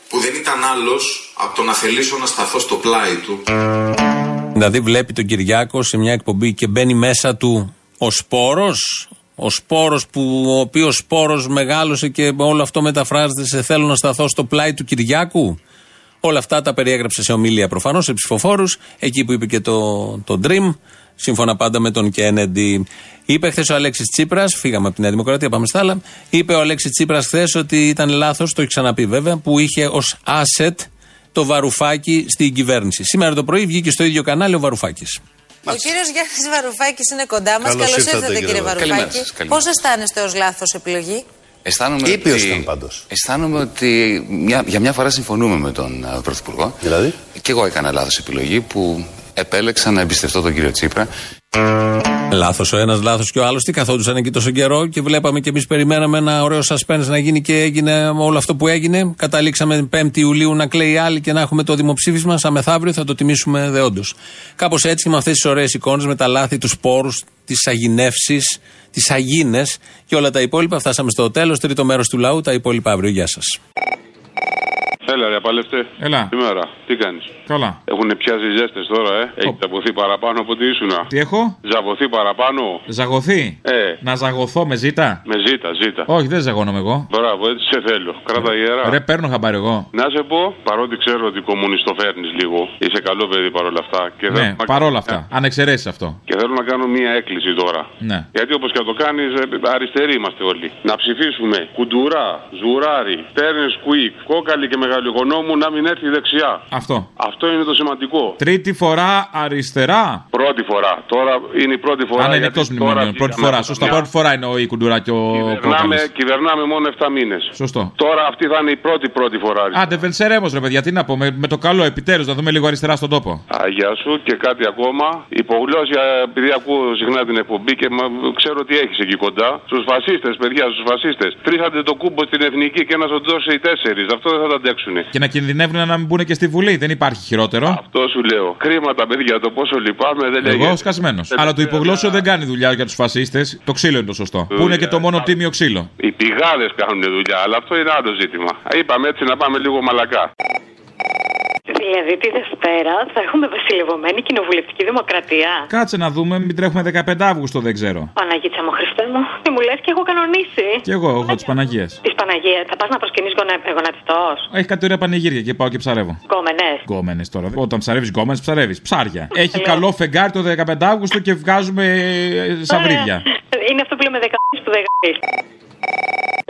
που δεν ήταν άλλος από το να θελήσω να σταθώ στο πλάι του. Δηλαδή βλέπει τον Κυριάκο σε μια εκπομπή και μπαίνει μέσα του ο σπόρος, ο σπόρος που ο οποίος σπόρος μεγάλωσε και όλο αυτό μεταφράζεται σε θέλω να σταθώ στο πλάι του Κυριάκου. Όλα αυτά τα περιέγραψε σε ομιλία προφανώς, σε ψηφοφόρους, εκεί που είπε και το, το Dream, σύμφωνα πάντα με τον Κένεντι. Είπε χθες ο Αλέξης Τσίπρας, φύγαμε από τη Νέα Δημοκρατία, πάμε στα άλλα. Είπε ο Αλέξης Τσίπρας χθες ότι ήταν λάθος, το έχει ξαναπεί βέβαια, που είχε ως asset το βαρουφάκι στην κυβέρνηση. Σήμερα το πρωί βγήκε στο ίδιο κανάλι ο Βαρουφάκης. Ο κύριος Γιάννης Βαρουφάκης είναι κοντά μας. Καλώς Καλώς ήρθατε, ήρθατε, κύριε κύριε Βαρουφάκη. Βαρουφάκη. Καλημέρα σας, καλημέρα. Πώς αισθάνεστε ως λάθος επιλογή, Αισθάνομαι Ήπιος ότι, ήταν πάντως. αισθάνομαι ότι μια, για μια φορά συμφωνούμε με τον uh, Πρωθυπουργό. Δηλαδή; Και εγώ έκανα λάθος επιλογή που επέλεξα να εμπιστευτώ τον κύριο Τσίπρα. Λάθος ο ένας, λάθος και ο άλλος. Τι καθόντουσαν εκεί τόσο καιρό και βλέπαμε και εμείς περιμέναμε ένα ωραίο suspense να γίνει και έγινε όλο αυτό που έγινε. Καταλήξαμε 5η Ιουλίου να κλαίει άλλη και να έχουμε το δημοψήφισμα. Σαν μεθαύριο θα το τιμήσουμε δεόντω. Κάπως έτσι με αυτές τις ωραίες εικόνες, με τα λάθη, τους σπόρους, τις αγινεύσει, τις αγίνες και όλα τα υπόλοιπα. Φτάσαμε στο τέλος. Τρίτο μέρος του λαού. Τα υπόλοιπα αύριο. Γεια σας. Έλα, ρε παλεύτε. Έλα. Σήμερα, τι κάνεις; Καλά. Έχουν πιάσει ζέστες τώρα, ε. Έχεις ζαβωθεί παραπάνω από τι ήσουν. Τι έχω; Ζαβωθεί παραπάνω. Ζαγωθεί; Ε. Να ζαγωθώ με ζήτα; Με ζήτα, ζήτα. Όχι, δεν ζαγώνομαι εγώ. Μπράβο, έτσι σε θέλω. Κράτα ιερά. Ρε, παίρνω χαμπάρι εγώ. Να σε πω, παρότι ξέρω ότι κομμουνιστό φέρνει λίγο, είσαι καλό παιδί παρόλα αυτά. Και ναι, παρόλα αυτά. Αν εξαιρέσεις αυτό. Και θέλω να κάνω μία έκκληση τώρα. Ναι. Γιατί όπως και να το κάνεις, αριστεροί είμαστε όλοι. Να ψηφίσουμε κουντουρά, ζουράρι, τέρνε κουίκ, κόκαλη και μεγαλογονόμου να μην έρθει δεξιά. Αυτό. Αυτό είναι το σημαντικό. Τρίτη φορά αριστερά. Πρώτη φορά. Τώρα είναι η πρώτη φορά. Αν είναι εκτός μνημονίων. Πρώτη φορά. Σωστά. Πρώτη φορά είναι ο η κουντουρά και ο κυβερνάμε, κυβερνάμε μόνο 7 μήνες. Σωστό. Τώρα αυτή θα είναι η πρώτη πρώτη φορά. Άντε, βενσερέμο ρε παιδιά, τι να πω. Με, με το καλό επιτέλους να δούμε λίγο αριστερά στον τόπο. Αγιά σου και κάτι ακόμα. Υπογλώσια, επειδή ακούω συχνά την εκπομπή και μα, ξέρω ότι έχεις εκεί κοντά. Στους φασίστες, παιδιά, στους φασίστες. Τρίσατε το κούμπο στην εθνική και ένα σου δώσει οι τέσσερις. Αυτό δεν θα τα αντέξουν. Και να κινδυνεύουν να μην μπουν και στη Βουλή. Δεν υπάρχει χειρότερο. Αυτό σου λέω. Κρίμα τα παιδιά, το πόσο λυπάμαι δεν λέει. Εγώ σκασμένο. Αλλά το υπογλώσσιο δεν κάνει δουλειά για τους φασίστες. Το ξύλο είναι το σωστό. Που είναι και το μόνο τίμιο ξύλο. Οι πηγάδες κάνουν δουλειά, αλλά αυτό είναι άλλο ζήτημα. Είπαμε έτσι να πάμε λίγο μαλακά. Δηλαδή τη Δευτέρα θα έχουμε βασιλευωμένη κοινοβουλευτική δημοκρατία. Κάτσε να δούμε, μην τρέχουμε 15 Αύγουστο, δεν ξέρω. Παναγίτσα μου, Χριστέ μου, τι μου λες και έχω κανονίσει. Κι εγώ, έχω τη Παναγία. Τη Παναγία, θα πας να προσκυνείς γονατιστός. Έχει κάτι ωραία πανηγύρια και πάω και ψαρεύω. Γκόμενες. Γκόμενες τώρα. Όταν ψαρεύεις γκόμενες, ψαρεύεις. Ψάρια. Έχει καλό φεγγάρι το 15 Αύγουστο και βγάζουμε σαβρίδια. Είναι αυτό που λέμε 10 που δεν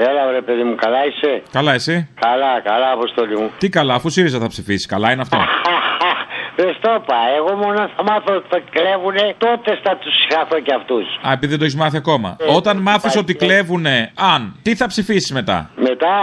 Έλα, ρε παιδί μου, καλά είσαι; Καλά, εσύ; Καλά, καλά, αποστολή μου. Τι καλά, αφού ΣΥΡΙΖΑ θα ψηφίσει. Καλά είναι αυτό; Δεν στο είπα. Εγώ μόνο θα μάθω ότι θα κλέβουνε, τότε θα τους συγχαθώ κι αυτούς. Α, επειδή δεν το έχεις μάθει ακόμα. Ε, Όταν μάθεις ότι κλέβουνε, αν, τι θα ψηφίσεις μετά; Μετά,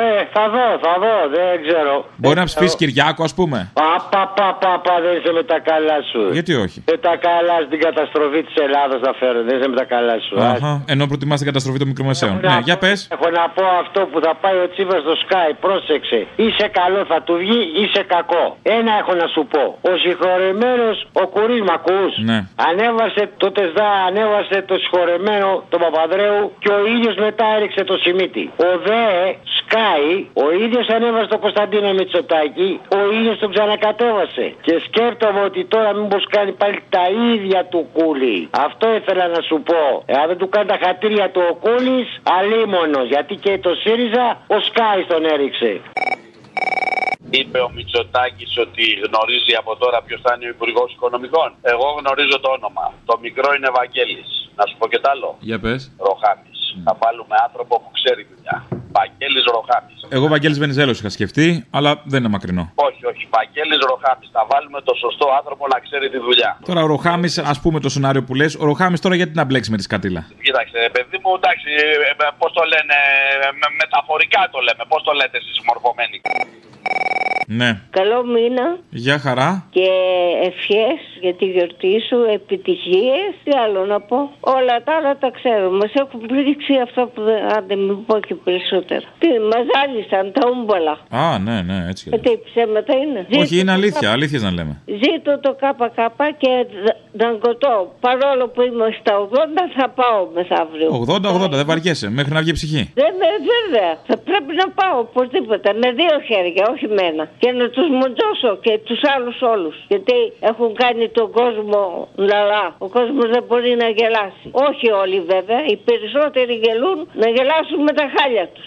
ε, θα δω, θα δω, δεν ξέρω. Μπορεί να ψηφίσεις Κυριάκο, ας πούμε; Πα, πα, πα, πα, πα, δεν είσαι με τα καλά σου. Γιατί όχι; Με τα καλά στην καταστροφή της Ελλάδα θα φέρω, δεν είσαι με τα καλά σου. Αχα, ενώ προτιμάς την καταστροφή των μικρομεσαίων. Ναι, για πες. Έχω να πω αυτό που θα πάει ο Τσίβα στο Sky, πρόσεξε. Είσαι καλό θα του βγει, είσαι κακό. Ένα έχω να σου πω. Ο συγχωρεμένος, ο Κουρί, μ' ακούς; Ναι. Ανέβασε το τεσδά, ανέβασε το συγχωρεμένο, τον Παπαδρέου και ο ίδιος μετά έριξε το Σιμίτι. Ο ΔΕ, Σκάι, ο ίδιος ανέβασε το Κωνσταντίνο Μητσοτάκη, ο ίδιος τον ξανακατέβασε. Και σκέφτομαι ότι τώρα μήπως κάνει πάλι τα ίδια του κούλι. Αυτό ήθελα να σου πω. Εάν δεν του κάνει τα χατήρια του ο κούλι, αλίμονος. Γιατί και το ΣΥΡΙΖΑ ο Σκάι τον έριξε. Είπε ο Μητσοτάκης ότι γνωρίζει από τώρα ποιος θα είναι ο Υπουργός Οικονομικών. Εγώ γνωρίζω το όνομα. Το μικρό είναι Βαγγέλης. Να σου πω και τ' άλλο. Για πες. Ροχάμι. Θα βάλουμε άνθρωπο που ξέρει δουλειά. Βαγγέλης Ροχάμι. Εγώ Βαγγέλης Βενιζέλος είχα σκεφτεί, αλλά δεν είναι μακρινό. Όχι, όχι. Βαγγέλης Ροχάμι. Θα βάλουμε το σωστό άνθρωπο να ξέρει τη δουλειά. Τώρα ο Ροχάμι, ας πούμε το σενάριο που λες, ο Ροχάμι τώρα γιατί να μπλέξει με τη σκατήλα; Κοίταξε, παιδί μου, εντάξει, πώς το λένε, με, μεταφορικά το λέμε. Πώς το λέτε εσείς μορφωμένοι; Ναι. Καλό μήνα. Γεια χαρά. Και ευχές για τη γιορτή σου, επιτυχίες. Τι άλλο να πω. Όλα τα άλλα τα ξέρω. Μα έχουν πλήξει αυτό που δεν. Άντε, μην πω και περισσότερα. Τι, μα ζάλισαν τα ούμπολα. Α, ναι, ναι, έτσι. Ε, τι ψέματα είναι; Όχι, είναι αλήθεια, αλήθεια να λέμε. Ζήτω το ΚΚ και δαγκωτό. Παρόλο που είμαι στα 80, θα πάω μεθαύριο. 80-80, δεν βαριέσαι, μέχρι να βγει ψυχή. Δεν με, βέβαια. Θα πρέπει να πάω οπωσδήποτε. Με δύο χέρια, όχι με ένα. Και να τους μοντώσω και τους άλλους όλους. Γιατί έχουν κάνει τον κόσμο λαλά. Ο κόσμος δεν μπορεί να γελάσει. Όχι όλοι βέβαια. Οι περισσότεροι γελούν να γελάσουν με τα χάλια τους.